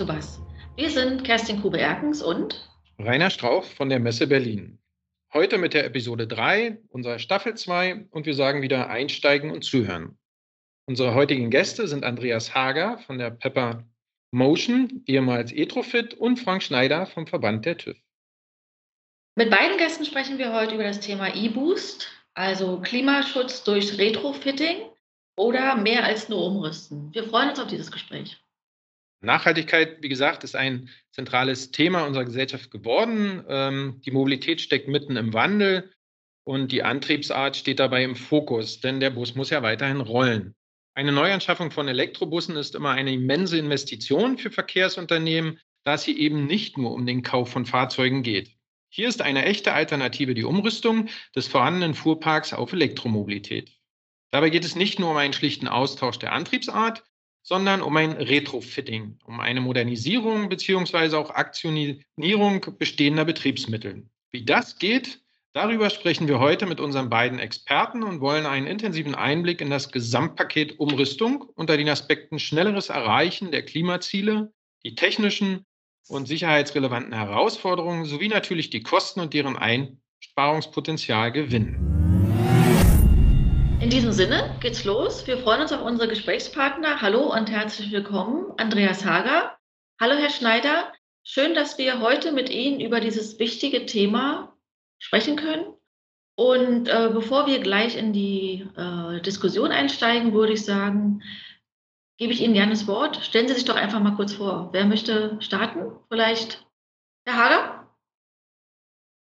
to Bus. Wir sind Kerstin Kube-Erkens und Rainer Strauch von der Messe Berlin. Heute mit der Episode 3 unserer Staffel 2 und wir sagen wieder einsteigen und zuhören. Unsere heutigen Gäste sind Andreas Hager von der Pepper Motion, ehemals Etrofit und Frank Schneider vom Verband der TÜV. Mit beiden Gästen sprechen wir heute über das Thema E-Boost, also Klimaschutz durch Retrofitting oder mehr als nur umrüsten. Wir freuen uns auf dieses Gespräch. Nachhaltigkeit, wie gesagt, ist ein zentrales Thema unserer Gesellschaft geworden. Ähm, die Mobilität steckt mitten im Wandel und die Antriebsart steht dabei im Fokus, denn der Bus muss ja weiterhin rollen. Eine Neuanschaffung von Elektrobussen ist immer eine immense Investition für Verkehrsunternehmen, da es hier eben nicht nur um den Kauf von Fahrzeugen geht. Hier ist eine echte Alternative die Umrüstung des vorhandenen Fuhrparks auf Elektromobilität. Dabei geht es nicht nur um einen schlichten Austausch der Antriebsart, sondern um ein Retrofitting, um eine Modernisierung bzw. auch Aktionierung bestehender Betriebsmittel. Wie das geht, darüber sprechen wir heute mit unseren beiden Experten und wollen einen intensiven Einblick in das Gesamtpaket Umrüstung unter den Aspekten schnelleres Erreichen der Klimaziele, die technischen und sicherheitsrelevanten Herausforderungen sowie natürlich die Kosten und deren Einsparungspotenzial gewinnen. In diesem Sinne geht's los. Wir freuen uns auf unsere Gesprächspartner. Hallo und herzlich willkommen, Andreas Hager. Hallo, Herr Schneider. Schön, dass wir heute mit Ihnen über dieses wichtige Thema sprechen können. Und äh, bevor wir gleich in die äh, Diskussion einsteigen, würde ich sagen, gebe ich Ihnen gerne das Wort. Stellen Sie sich doch einfach mal kurz vor. Wer möchte starten? Vielleicht Herr Hager?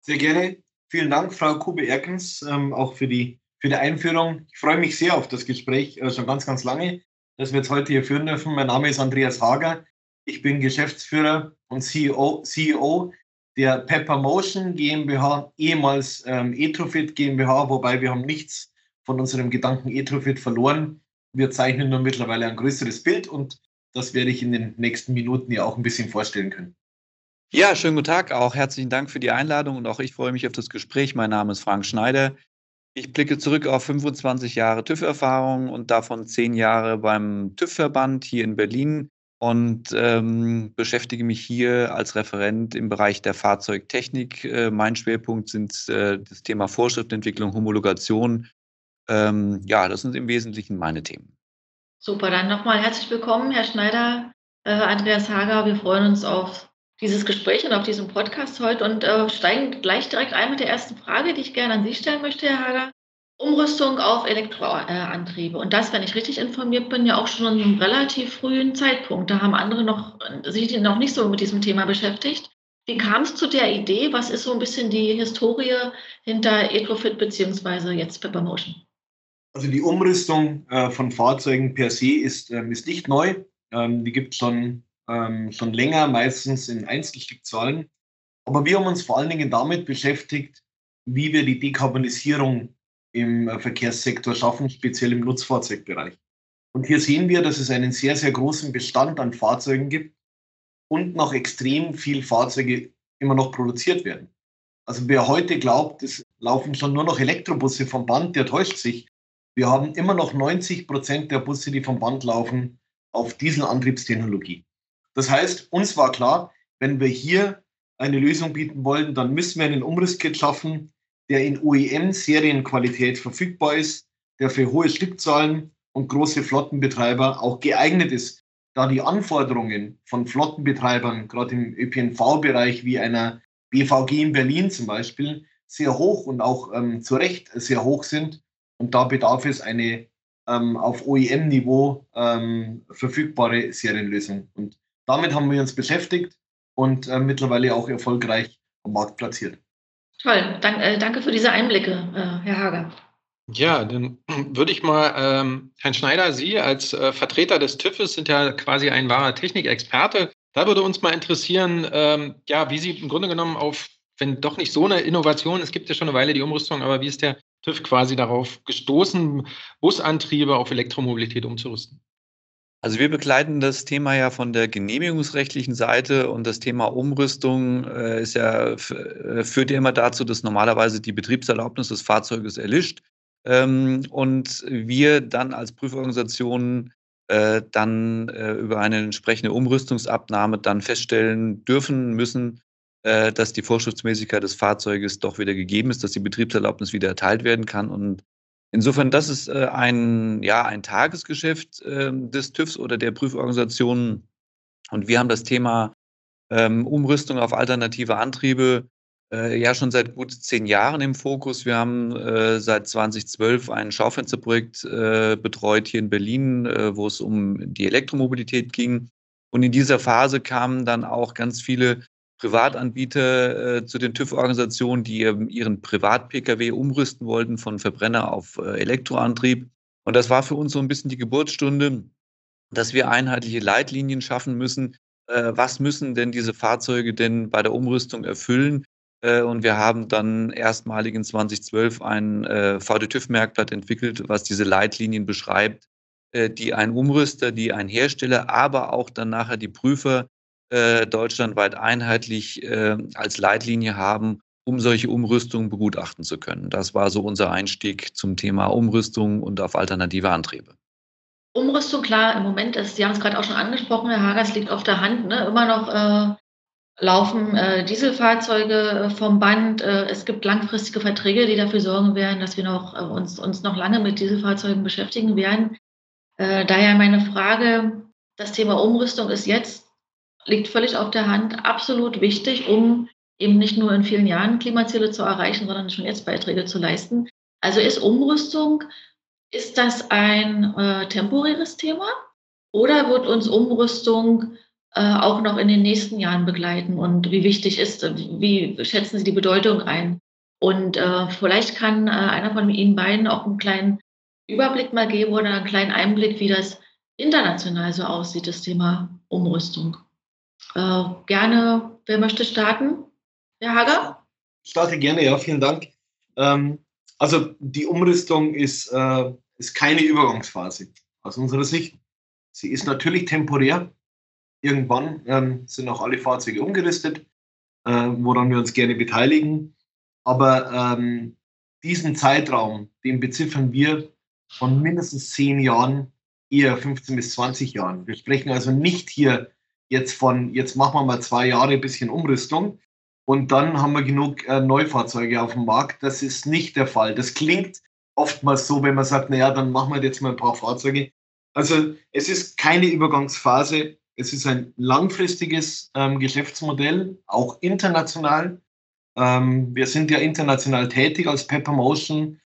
Sehr gerne. Vielen Dank, Frau Kube-Erkens, ähm, auch für die für die Einführung. Ich freue mich sehr auf das Gespräch, äh, schon ganz, ganz lange, das wir jetzt heute hier führen dürfen. Mein Name ist Andreas Hager. Ich bin Geschäftsführer und CEO, CEO der Pepper Motion GmbH, ehemals ähm, Etrofit GmbH, wobei wir haben nichts von unserem Gedanken Etrofit verloren. Wir zeichnen nur mittlerweile ein größeres Bild und das werde ich in den nächsten Minuten ja auch ein bisschen vorstellen können. Ja, schönen guten Tag. Auch herzlichen Dank für die Einladung und auch ich freue mich auf das Gespräch. Mein Name ist Frank Schneider. Ich blicke zurück auf 25 Jahre TÜV-Erfahrung und davon zehn Jahre beim TÜV-Verband hier in Berlin und ähm, beschäftige mich hier als Referent im Bereich der Fahrzeugtechnik. Äh, mein Schwerpunkt sind äh, das Thema Vorschriftentwicklung, Homologation. Ähm, ja, das sind im Wesentlichen meine Themen. Super, dann nochmal herzlich willkommen, Herr Schneider, äh, Andreas Hager. Wir freuen uns auf dieses Gespräch und auf diesen Podcast heute und äh, steigen gleich direkt ein mit der ersten Frage, die ich gerne an Sie stellen möchte, Herr Hager. Umrüstung auf Elektroantriebe. Und das, wenn ich richtig informiert bin, ja auch schon in einem relativ frühen Zeitpunkt. Da haben andere noch, sich noch nicht so mit diesem Thema beschäftigt. Wie kam es zu der Idee? Was ist so ein bisschen die Historie hinter Etrofit beziehungsweise jetzt Peppermotion? Also die Umrüstung äh, von Fahrzeugen per se ist, ähm, ist nicht neu. Ähm, die gibt es schon ähm, schon länger, meistens in Einzelstückzahlen. Aber wir haben uns vor allen Dingen damit beschäftigt, wie wir die Dekarbonisierung im äh, Verkehrssektor schaffen, speziell im Nutzfahrzeugbereich. Und hier sehen wir, dass es einen sehr, sehr großen Bestand an Fahrzeugen gibt und noch extrem viel Fahrzeuge immer noch produziert werden. Also wer heute glaubt, es laufen schon nur noch Elektrobusse vom Band, der täuscht sich. Wir haben immer noch 90 Prozent der Busse, die vom Band laufen, auf Dieselantriebstechnologie. Das heißt, uns war klar, wenn wir hier eine Lösung bieten wollen, dann müssen wir einen Umrisskit schaffen, der in OEM-Serienqualität verfügbar ist, der für hohe Stückzahlen und große Flottenbetreiber auch geeignet ist, da die Anforderungen von Flottenbetreibern, gerade im ÖPNV-Bereich wie einer BVG in Berlin zum Beispiel, sehr hoch und auch ähm, zu Recht sehr hoch sind. Und da bedarf es eine ähm, auf OEM-Niveau ähm, verfügbare Serienlösung. Und damit haben wir uns beschäftigt und äh, mittlerweile auch erfolgreich am Markt platziert. Toll, Dank, äh, danke für diese Einblicke, äh, Herr Hager. Ja, dann würde ich mal, ähm, Herrn Schneider, Sie als äh, Vertreter des TÜVs sind ja quasi ein wahrer Technikexperte. Da würde uns mal interessieren, ähm, ja, wie Sie im Grunde genommen auf, wenn doch nicht so eine Innovation, es gibt ja schon eine Weile die Umrüstung, aber wie ist der TÜV quasi darauf gestoßen, Busantriebe auf Elektromobilität umzurüsten? Also wir begleiten das Thema ja von der genehmigungsrechtlichen Seite und das Thema Umrüstung äh, ist ja, äh, führt ja immer dazu, dass normalerweise die Betriebserlaubnis des Fahrzeuges erlischt ähm, und wir dann als Prüforganisation äh, dann äh, über eine entsprechende Umrüstungsabnahme dann feststellen dürfen müssen, äh, dass die Vorschriftsmäßigkeit des Fahrzeuges doch wieder gegeben ist, dass die Betriebserlaubnis wieder erteilt werden kann. Und insofern, das ist äh, ein, ja, ein Tagesgeschäft ähm, des TÜVs oder der Prüforganisationen. Und wir haben das Thema ähm, Umrüstung auf alternative Antriebe äh, ja schon seit gut zehn Jahren im Fokus. Wir haben äh, seit 2012 ein Schaufensterprojekt betreut hier in Berlin, wo es um die Elektromobilität ging. Und in dieser Phase kamen dann auch ganz viele Privatanbieter äh, zu den TÜV-Organisationen, die ihren Privat-Pkw umrüsten wollten von Verbrenner auf äh, Elektroantrieb. Und das war für uns so ein bisschen die Geburtsstunde, dass wir einheitliche Leitlinien schaffen müssen. was müssen denn diese Fahrzeuge denn bei der Umrüstung erfüllen? Äh, und wir haben dann erstmalig in 2012 ein äh, VDTÜV-Merkblatt entwickelt, was diese Leitlinien beschreibt, äh, die ein Umrüster, die ein Hersteller, aber auch dann nachher die Prüfer äh, deutschlandweit einheitlich äh, als Leitlinie haben, um solche Umrüstungen begutachten zu können. Das war so unser Einstieg zum Thema Umrüstung und auf alternative Antriebe. Umrüstung, klar, im Moment ist, Sie haben es gerade auch schon angesprochen, Herr Hagers liegt auf der Hand, ne? immer noch äh, laufen äh, Dieselfahrzeuge äh, vom Band. Äh, es gibt langfristige Verträge, die dafür sorgen werden, dass wir noch, äh, uns, uns noch lange mit Dieselfahrzeugen beschäftigen werden. Daher meine Frage, das Thema Umrüstung ist jetzt, liegt völlig auf der Hand, absolut wichtig, um eben nicht nur in vielen Jahren Klimaziele zu erreichen, sondern schon jetzt Beiträge zu leisten. Also ist Umrüstung, ist das ein äh, temporäres Thema oder wird uns Umrüstung äh, auch noch in den nächsten Jahren begleiten und wie wichtig ist, wie schätzen Sie die Bedeutung ein? Und äh, vielleicht kann äh, einer von Ihnen beiden auch einen kleinen Überblick mal geben oder einen kleinen Einblick, wie das international so aussieht, das Thema Umrüstung. Äh, gerne, wer möchte starten? Herr Hager? Ich starte gerne, ja, vielen Dank. Ähm, also die Umrüstung ist, äh, ist keine Übergangsphase aus unserer Sicht. Sie ist natürlich temporär, Irgendwann ähm, sind auch alle Fahrzeuge umgerüstet, äh, woran wir uns gerne beteiligen. Aber ähm, diesen Zeitraum, den beziffern wir von mindestens zehn Jahren, eher 15 bis 20 Jahren. Wir sprechen also nicht hier jetzt von, jetzt machen wir mal zwei Jahre ein bisschen Umrüstung und dann haben wir genug äh, Neufahrzeuge auf dem Markt. Das ist nicht der Fall. Das klingt oftmals so, wenn man sagt, naja, dann machen wir jetzt mal ein paar Fahrzeuge. Also es ist keine Übergangsphase. Es ist ein langfristiges ähm, Geschäftsmodell, auch international. Ähm, wir sind ja international tätig als Pepper Motion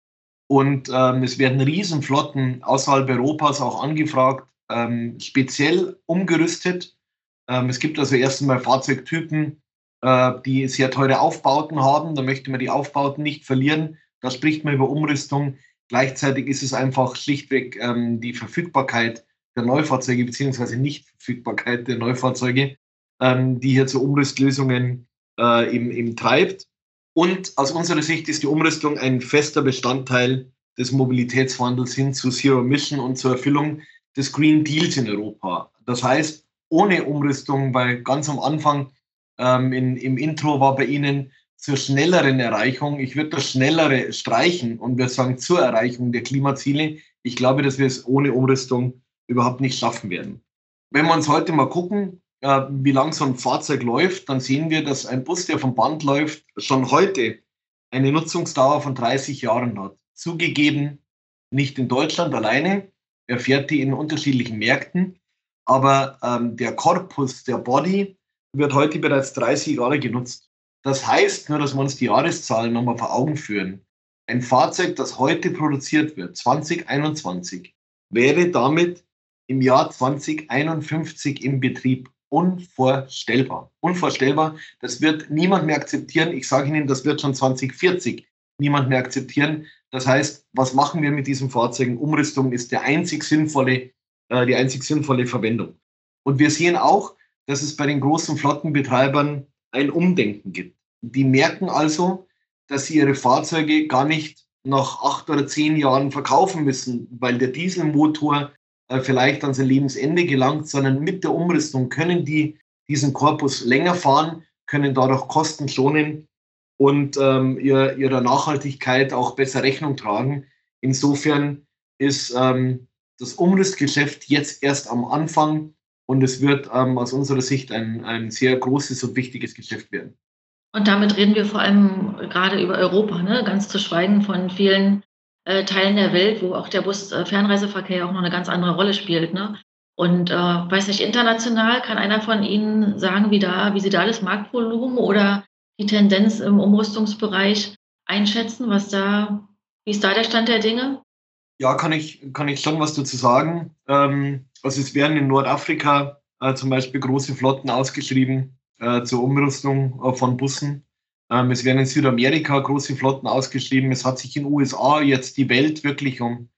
und ähm, es werden Riesenflotten außerhalb Europas auch angefragt, ähm, speziell umgerüstet. Ähm, es gibt also erst einmal Fahrzeugtypen, äh, die sehr teure Aufbauten haben. Da möchte man die Aufbauten nicht verlieren. Da spricht man über Umrüstung. Gleichzeitig ist es einfach schlichtweg ähm, die Verfügbarkeit der Neufahrzeuge beziehungsweise Nichtverfügbarkeit der Neufahrzeuge, ähm, die hier zu Umrüstlösungen äh, im, im treibt. Und aus unserer Sicht ist die Umrüstung ein fester Bestandteil des Mobilitätswandels hin zu Zero Emission und zur Erfüllung des Green Deals in Europa. Das heißt, ohne Umrüstung, weil ganz am Anfang ähm, in, im Intro war bei Ihnen zur schnelleren Erreichung, ich würde das schnellere streichen und würde sagen zur Erreichung der Klimaziele. Ich glaube, dass wir es ohne Umrüstung überhaupt nicht schaffen werden. Wenn wir uns heute mal gucken, äh, wie lang so ein Fahrzeug läuft, dann sehen wir, dass ein Bus, der vom Band läuft, schon heute eine Nutzungsdauer von 30 Jahren hat. Zugegeben, nicht in Deutschland alleine, er fährt die in unterschiedlichen Märkten, aber ähm, der Korpus, der Body, wird heute bereits 30 Jahre genutzt. Das heißt, nur dass wir uns die Jahreszahlen nochmal vor Augen führen. Ein Fahrzeug, das heute produziert wird, 2021, wäre damit im Jahr 2051 im Betrieb. Unvorstellbar. Unvorstellbar. Das wird niemand mehr akzeptieren. Ich sage Ihnen, das wird schon 2040 niemand mehr akzeptieren. Das heißt, was machen wir mit diesen Fahrzeugen? Umrüstung ist der einzig sinnvolle, äh, die einzig sinnvolle Verwendung. Und wir sehen auch, dass es bei den großen Flottenbetreibern ein Umdenken gibt. Die merken also, dass sie ihre Fahrzeuge gar nicht nach acht oder zehn Jahren verkaufen müssen, weil der Dieselmotor äh, vielleicht an sein Lebensende gelangt, sondern mit der Umrüstung können die diesen Korpus länger fahren, können dadurch Kosten schonen und ähm, ihr, ihrer Nachhaltigkeit auch besser Rechnung tragen. Insofern ist ähm, das Umrüstgeschäft jetzt erst am Anfang und es wird ähm, aus unserer Sicht ein, ein sehr großes und wichtiges Geschäft werden. Und damit reden wir vor allem gerade über Europa, ne? ganz zu schweigen von vielen äh, Teilen der Welt, wo auch der Bus-Fernreiseverkehr äh, auch noch eine ganz andere Rolle spielt. Ne? Und äh, weiß nicht, international kann einer von Ihnen sagen, wie da, wie Sie da das Marktvolumen oder die Tendenz im Umrüstungsbereich einschätzen, was da, wie ist da der Stand der Dinge? Ja, kann ich, kann ich schon was dazu sagen. Ähm, also es werden in Nordafrika äh, zum Beispiel große Flotten ausgeschrieben äh, zur Umrüstung äh, von Bussen. Ähm, es werden in Südamerika große Flotten ausgeschrieben. Es hat sich in den USA jetzt die Welt wirklich um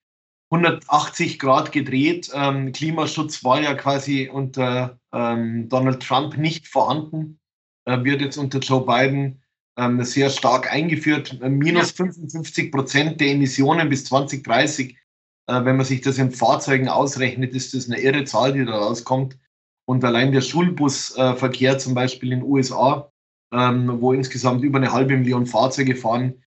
180 Grad gedreht. Ähm, Klimaschutz war ja quasi unter ähm, Donald Trump nicht vorhanden, äh, wird jetzt unter Joe Biden ähm, sehr stark eingeführt. Minus 55 Prozent der Emissionen bis 2030. Äh, wenn man sich das in Fahrzeugen ausrechnet, ist das eine irre Zahl, die da rauskommt. Und allein der Schulbusverkehr zum Beispiel in den USA, ähm, wo insgesamt über eine halbe Million Fahrzeuge fahren,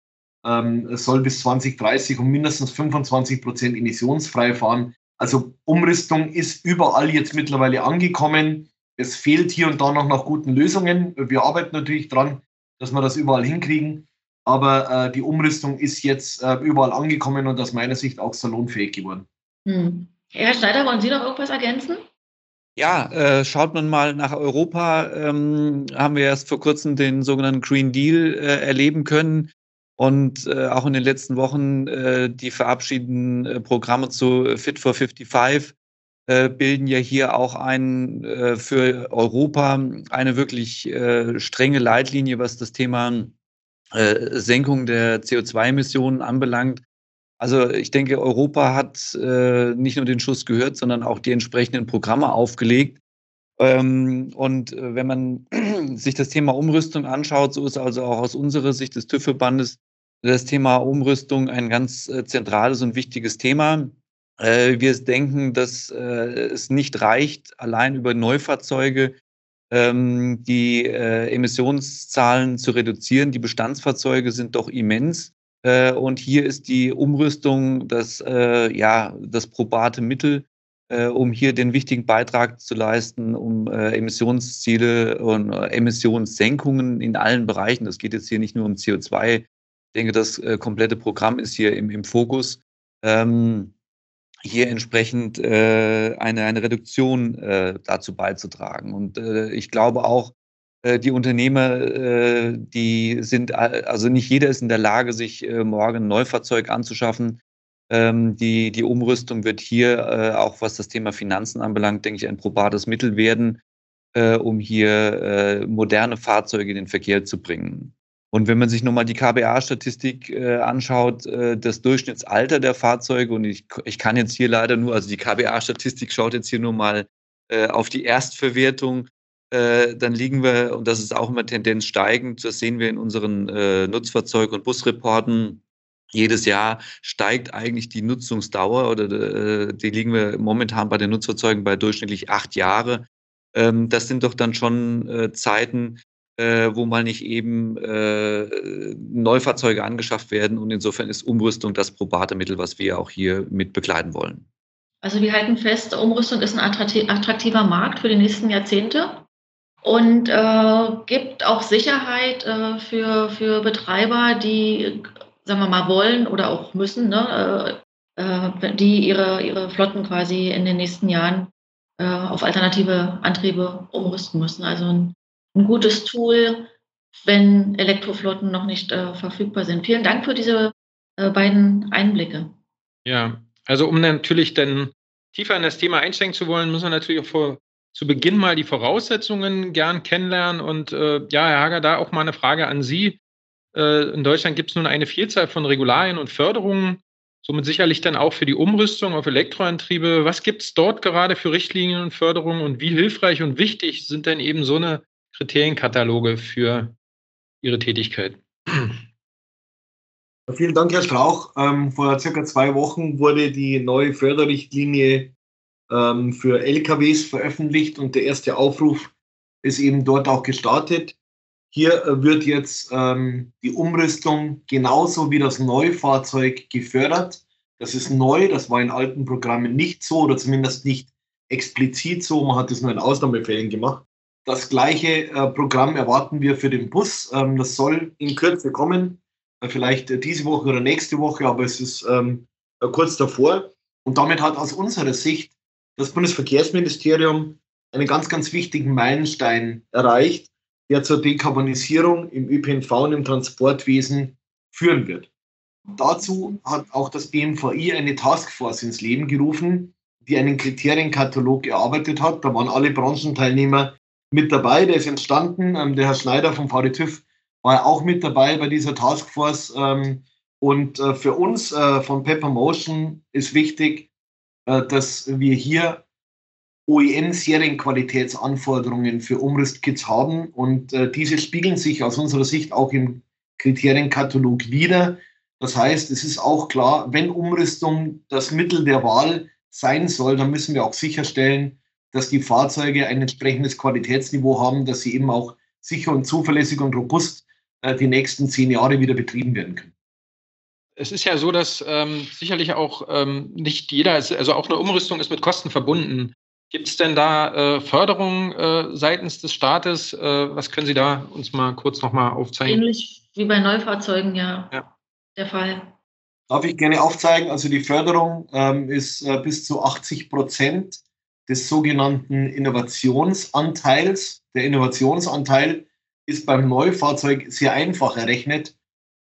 ähm, soll bis 2030 um mindestens 25 Prozent emissionsfrei fahren. Also Umrüstung ist überall jetzt mittlerweile angekommen. Es fehlt hier und da noch nach guten Lösungen. Wir arbeiten natürlich dran, dass wir das überall hinkriegen. Aber äh, die Umrüstung ist jetzt äh, überall angekommen und aus meiner Sicht auch salonfähig geworden. Hm. Herr Schneider, wollen Sie noch irgendwas ergänzen? Ja, äh, schaut man mal nach Europa, ähm, haben wir erst vor kurzem den sogenannten Green Deal äh, erleben können und äh, auch in den letzten Wochen äh, die verabschiedeten äh, Programme zu Fit for 55 äh, bilden ja hier auch ein äh, für Europa eine wirklich äh, strenge Leitlinie, was das Thema äh, Senkung der CO2-Emissionen anbelangt. Also ich denke, Europa hat äh, nicht nur den Schuss gehört, sondern auch die entsprechenden Programme aufgelegt. Ähm, und äh, wenn man sich das Thema Umrüstung anschaut, so ist also auch aus unserer Sicht des TÜV-Verbandes das Thema Umrüstung ein ganz äh, zentrales und wichtiges Thema. Äh, wir denken, dass äh, es nicht reicht, allein über Neufahrzeuge ähm, die äh, Emissionszahlen zu reduzieren. Die Bestandsfahrzeuge sind doch immens. Und hier ist die Umrüstung das, ja, das probate Mittel, um hier den wichtigen Beitrag zu leisten, um Emissionsziele und Emissionssenkungen in allen Bereichen. Das geht jetzt hier nicht nur um CO2. Ich denke, das komplette Programm ist hier im, im Fokus. Ähm, hier entsprechend äh, eine, eine Reduktion äh, dazu beizutragen. Und äh, ich glaube auch, äh, die Unternehmer, äh, die sind, also nicht jeder ist in der Lage, sich äh, morgen ein Neufahrzeug anzuschaffen. Ähm, die, die Umrüstung wird hier, auch was das Thema Finanzen anbelangt, denke ich, ein probates Mittel werden, um hier moderne Fahrzeuge in den Verkehr zu bringen. Und wenn man sich nochmal die KBA-Statistik äh, anschaut, äh, das Durchschnittsalter der Fahrzeuge, und ich, ich kann jetzt hier leider nur, also die KBA-Statistik schaut jetzt hier nur mal äh, auf die Erstverwertung äh, dann liegen wir, und das ist auch immer Tendenz steigend, das sehen wir in unseren äh, Nutzfahrzeug- und Busreporten. Jedes Jahr steigt eigentlich die Nutzungsdauer oder äh, die liegen wir momentan bei den Nutzfahrzeugen bei durchschnittlich acht Jahre. Ähm, das sind doch dann schon Zeiten, äh, wo mal nicht eben äh, Neufahrzeuge angeschafft werden. Und insofern ist Umrüstung das probate Mittel, was wir auch hier mit begleiten wollen. Also wir halten fest, Umrüstung ist ein attraktiver Markt für die nächsten Jahrzehnte und äh, gibt auch Sicherheit äh, für, für Betreiber, die, sagen wir mal, wollen oder auch müssen, ne, äh, äh die ihre, ihre Flotten quasi in den nächsten Jahren äh, auf alternative Antriebe umrüsten müssen. Also ein, ein gutes Tool, wenn Elektroflotten noch nicht äh, verfügbar sind. Vielen Dank für diese beiden Einblicke. Ja, also um natürlich dann tiefer in das Thema einsteigen zu wollen, müssen wir natürlich auch vor zu Beginn mal die Voraussetzungen gern kennenlernen. Und äh, ja, Herr Hager, da auch mal eine Frage an Sie. Äh, in Deutschland gibt es nun eine Vielzahl von Regularien und Förderungen, somit sicherlich dann auch für die Umrüstung auf Elektroantriebe. Was gibt es dort gerade für Richtlinien und Förderungen und wie hilfreich und wichtig sind denn eben so eine Kriterienkataloge für Ihre Tätigkeit? Vielen Dank, Herr Strauch. Ähm, vor circa zwei Wochen wurde die neue Förderrichtlinie ähm, für LKWs veröffentlicht und der erste Aufruf ist eben dort auch gestartet. Hier äh, wird jetzt ähm, die Umrüstung genauso wie das Neufahrzeug gefördert. Das ist neu, das war in alten Programmen nicht so oder zumindest nicht explizit so. Man hat es nur in Ausnahmefällen gemacht. Das gleiche äh, Programm erwarten wir für den Bus. Ähm, das soll in Kürze kommen, äh, vielleicht äh, diese Woche oder nächste Woche, aber es ist ähm, äh, kurz davor. Und damit hat aus unserer Sicht das Bundesverkehrsministerium einen ganz, ganz wichtigen Meilenstein erreicht, der zur Dekarbonisierung im ÖPNV und im Transportwesen führen wird. Dazu hat auch das BMVI eine Taskforce ins Leben gerufen, die einen Kriterienkatalog erarbeitet hat. Da waren alle Branchenteilnehmer mit dabei. Der ist entstanden. Ähm, der Herr Schneider vom VDTÜV war auch mit dabei bei dieser Taskforce. Ähm, und äh, für uns äh, von Pepper Motion ist wichtig, äh, dass wir hier OEM-Serienqualitätsanforderungen für Umrüstkits haben. Und äh, diese spiegeln sich aus unserer Sicht auch im Kriterienkatalog wieder. Das heißt, es ist auch klar, wenn Umrüstung das Mittel der Wahl sein soll, dann müssen wir auch sicherstellen, dass die Fahrzeuge ein entsprechendes Qualitätsniveau haben, dass sie eben auch sicher und zuverlässig und robust äh, die nächsten zehn Jahre wieder betrieben werden können. Es ist ja so, dass ähm, sicherlich auch ähm, nicht jeder, also auch eine Umrüstung ist mit Kosten verbunden. Gibt es denn da äh, Förderungen äh, seitens des Staates? Äh, was können Sie da uns mal kurz nochmal aufzeigen? Ähnlich wie bei Neufahrzeugen, ja, ja. der Fall. Darf ich gerne aufzeigen? Also die Förderung ähm, ist äh, bis zu 80 Prozent des sogenannten Innovationsanteils. Der Innovationsanteil ist beim Neufahrzeug sehr einfach errechnet.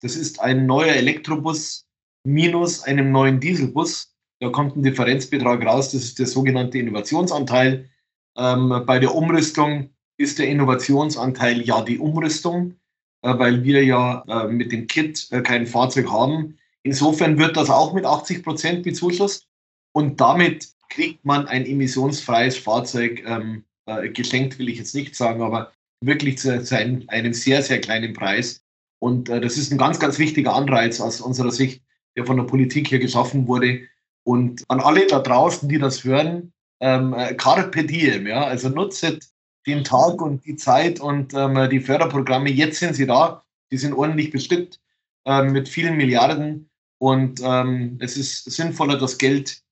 Das ist ein neuer Elektrobus minus einem neuen Dieselbus. Da kommt ein Differenzbetrag raus, das ist der sogenannte Innovationsanteil. Ähm, bei der Umrüstung ist der Innovationsanteil ja die Umrüstung, äh, weil wir ja äh, mit dem Kit äh, kein Fahrzeug haben. Insofern wird das auch mit 80 Prozent bezuschusst und damit kriegt man ein emissionsfreies Fahrzeug ähm, äh, geschenkt, will ich jetzt nicht sagen, aber wirklich zu, zu einem, einem, sehr, sehr kleinen Preis. Und äh, das ist ein ganz, ganz wichtiger Anreiz aus unserer Sicht, der von der Politik hier geschaffen wurde. Und an alle da draußen, die das hören, ähm, äh, Carpe diem, ja, also nutzet den Tag und die Zeit und ähm, die Förderprogramme. Jetzt sind sie da, die sind ordentlich bestückt ähm, mit vielen Milliarden und ähm, es ist sinnvoller, das Geld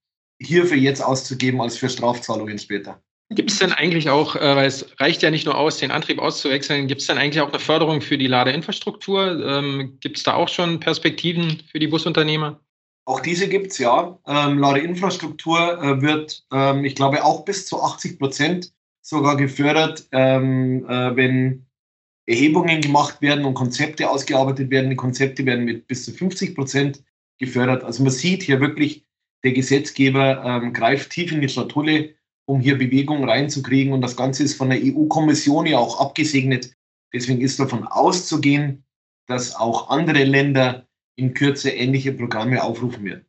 hierfür jetzt auszugeben als für Strafzahlungen später. Gibt es denn eigentlich auch, äh, weil es reicht ja nicht nur aus, den Antrieb auszuwechseln, gibt es denn eigentlich auch eine Förderung für die Ladeinfrastruktur? Ähm, gibt es da auch schon Perspektiven für die Busunternehmer? Auch diese gibt es ja. Ähm, Ladeinfrastruktur äh, wird, ähm, ich glaube, auch bis zu 80 Prozent sogar gefördert, ähm, äh, wenn Erhebungen gemacht werden und Konzepte ausgearbeitet werden. Die Konzepte werden mit bis zu 50 Prozent gefördert. Also man sieht hier wirklich, der Gesetzgeber ähm, greift tief in die Schatulle, um hier Bewegung reinzukriegen. Und das Ganze ist von der EU-Kommission ja auch abgesegnet. Deswegen ist davon auszugehen, dass auch andere Länder in Kürze ähnliche Programme aufrufen werden.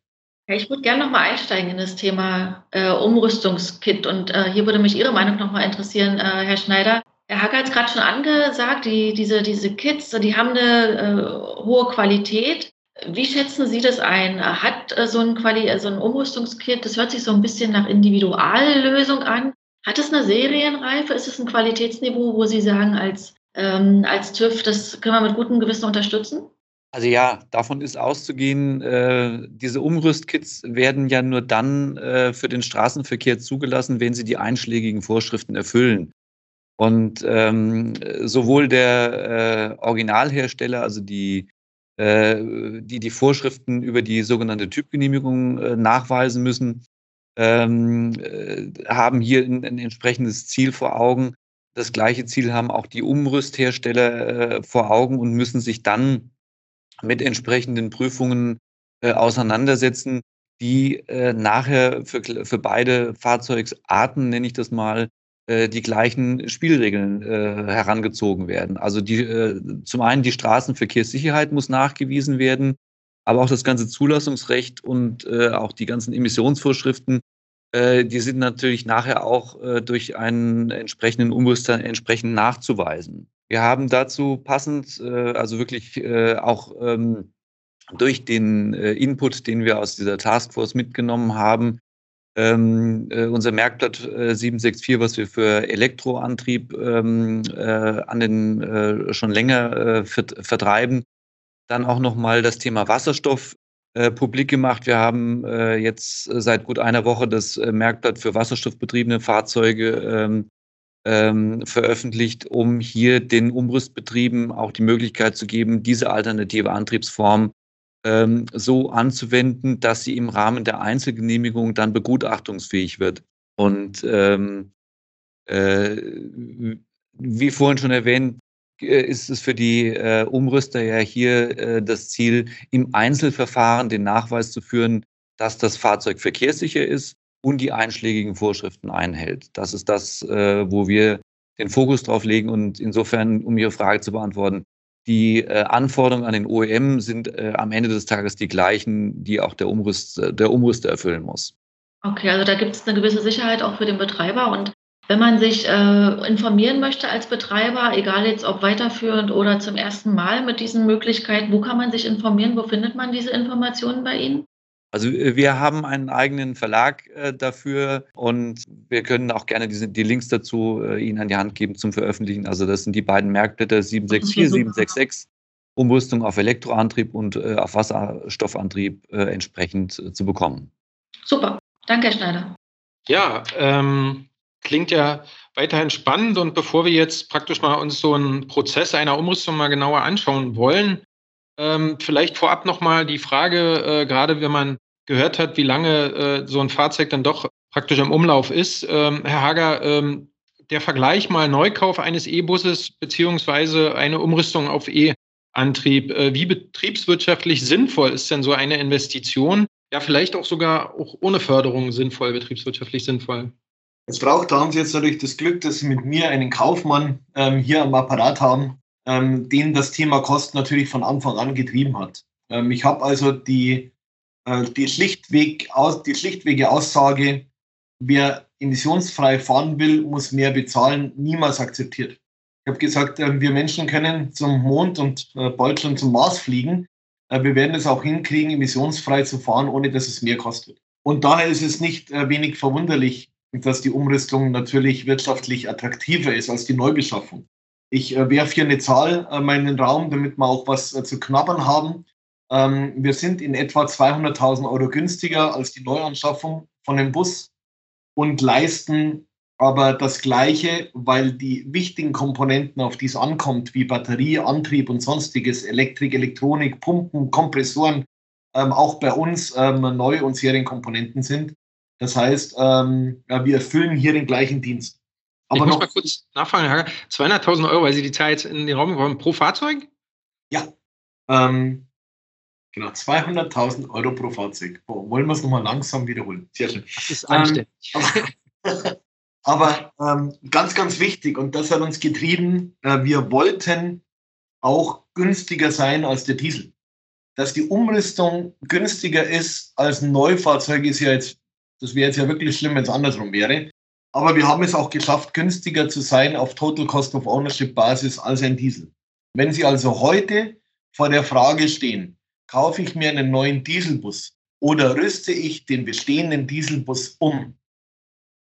Ich würde gerne nochmal einsteigen in das Thema äh, Umrüstungskit. Und äh, hier würde mich Ihre Meinung nochmal interessieren, äh, Herr Schneider. Herr Hacker hat es gerade schon angesagt, die, diese, diese Kits, die haben eine äh, hohe Qualität. Wie schätzen Sie das ein? Hat äh, so ein, Quali so ein Umrüstungskit, das hört sich so ein bisschen nach Individuallösung an. Hat es eine Serienreife? Ist es ein Qualitätsniveau, wo Sie sagen, als, ähm, als TÜV, das können wir mit gutem Gewissen unterstützen? Also ja, davon ist auszugehen, äh, diese Umrüstkits werden ja nur dann äh, für den Straßenverkehr zugelassen, wenn sie die einschlägigen Vorschriften erfüllen. Und ähm, sowohl der äh, Originalhersteller, also die äh, die die Vorschriften über die sogenannte Typgenehmigung äh, nachweisen müssen, ähm, äh, haben hier ein, ein, entsprechendes Ziel vor Augen. Das gleiche Ziel haben auch die Umrüsthersteller vor Augen und müssen sich dann mit entsprechenden Prüfungen auseinandersetzen, die nachher für, für beide Fahrzeugsarten, nenne ich das mal, äh, die gleichen Spielregeln äh, herangezogen werden. Also die, äh, zum einen die Straßenverkehrssicherheit muss nachgewiesen werden, aber auch das ganze Zulassungsrecht und äh, auch die ganzen Emissionsvorschriften, äh, die sind natürlich nachher auch äh, durch einen entsprechenden Umrüster entsprechend nachzuweisen. Wir haben dazu passend, also wirklich auch ähm, durch den Input, den wir aus dieser Taskforce mitgenommen haben, ähm, äh, unser Merkblatt äh, 764, was wir für Elektroantrieb ähm, äh, an den äh, schon länger äh, vert vertreiben. Dann auch nochmal das Thema Wasserstoff äh, publik gemacht. Wir haben jetzt seit gut einer Woche das Merkblatt für wasserstoffbetriebene Fahrzeuge ähm, ähm, veröffentlicht, um hier den Umrüstbetrieben auch die Möglichkeit zu geben, diese alternative Antriebsform ähm, so anzuwenden, dass sie im Rahmen der Einzelgenehmigung dann begutachtungsfähig wird. Und ähm, äh, wie vorhin schon erwähnt, äh, ist es für die äh, Umrüster ja hier äh, das Ziel, im Einzelverfahren den Nachweis zu führen, dass das Fahrzeug verkehrssicher ist und die einschlägigen Vorschriften einhält. Das ist das, äh, wo wir den Fokus drauf legen. Und insofern, um Ihre Frage zu beantworten, die äh, Anforderungen an den OEM sind äh, am Ende des Tages die gleichen, die auch der, Umrüst, der Umrüster erfüllen muss. Okay, also da gibt es eine gewisse Sicherheit auch für den Betreiber. Und wenn man sich äh, informieren möchte als Betreiber, egal jetzt ob weiterführend oder zum ersten Mal mit diesen Möglichkeiten, wo kann man sich informieren? Wo findet man diese Informationen bei Ihnen? Also äh, wir haben einen eigenen Verlag äh, dafür und wir können auch gerne diese, die Links dazu äh, Ihnen an die Hand geben zum Veröffentlichen. Also das sind die beiden Merkblätter 764, 766, Umrüstung auf Elektroantrieb und äh, auf Wasserstoffantrieb äh, entsprechend äh, zu bekommen. Super, danke Herr Schneider. Ja, ähm, klingt ja weiterhin spannend und bevor wir jetzt praktisch mal uns so einen Prozess einer Umrüstung mal genauer anschauen wollen, ähm, vielleicht vorab nochmal die Frage, äh, gerade wenn man gehört hat, wie lange äh, so ein Fahrzeug dann doch praktisch im Umlauf ist. Ähm, Herr Hager, ähm, der Vergleich mal Neukauf eines E-Busses beziehungsweise eine Umrüstung auf E-Antrieb. Äh, wie betriebswirtschaftlich sinnvoll ist denn so eine Investition? Ja, vielleicht auch sogar auch ohne Förderung sinnvoll, betriebswirtschaftlich sinnvoll. Als Frau, da haben Sie jetzt natürlich das Glück, dass Sie mit mir einen Kaufmann ähm, hier am Apparat haben, ähm, den das Thema Kosten natürlich von Anfang an getrieben hat. Ähm, ich habe also die, äh, die, schlichtweg aus, die schlichtwege Aussage, wer emissionsfrei fahren will, muss mehr bezahlen, niemals akzeptiert. Ich habe gesagt, äh, wir Menschen können zum Mond und äh, bald schon zum Mars fliegen. Äh, wir werden es auch hinkriegen, emissionsfrei zu fahren, ohne dass es mehr kostet. Und daher ist es nicht äh, wenig verwunderlich, dass die Umrüstung natürlich wirtschaftlich attraktiver ist als die Neubeschaffung. Ich äh, werfe hier eine Zahl äh, mal in den Raum, damit wir auch was äh, zu knabbern haben. Ähm, wir sind in etwa 200.000 Euro günstiger als die Neuanschaffung von dem Bus und leisten aber das Gleiche, weil die wichtigen Komponenten, auf die es ankommt, wie Batterie, Antrieb und sonstiges, Elektrik, Elektronik, Pumpen, Kompressoren, ähm, auch bei uns ähm, Neu- und Serienkomponenten sind. Das heißt, ähm, ja, wir erfüllen hier den gleichen Dienst. Aber ich muss mal kurz nachfragen, Herr 200.000 Euro, weil Sie die jetzt in den Raum geworfen pro Fahrzeug? Ja, ähm, genau, 200.000 Euro pro Fahrzeug. Boah, wollen wir es nochmal langsam wiederholen? Sehr schön. Das ist anständig. Ähm, aber, ähm, ganz, ganz wichtig, und das hat uns getrieben, äh, wir wollten auch günstiger sein als der Diesel. Dass die Umrüstung günstiger ist als ein Neufahrzeug, ist ja jetzt, das wäre jetzt ja wirklich schlimm, wenn es andersrum wäre. Aber wir haben es auch geschafft, günstiger zu sein auf Total Cost of Ownership Basis als ein Diesel. Wenn Sie also heute vor der Frage stehen, kaufe ich mir einen neuen Dieselbus oder rüste ich den bestehenden Dieselbus um,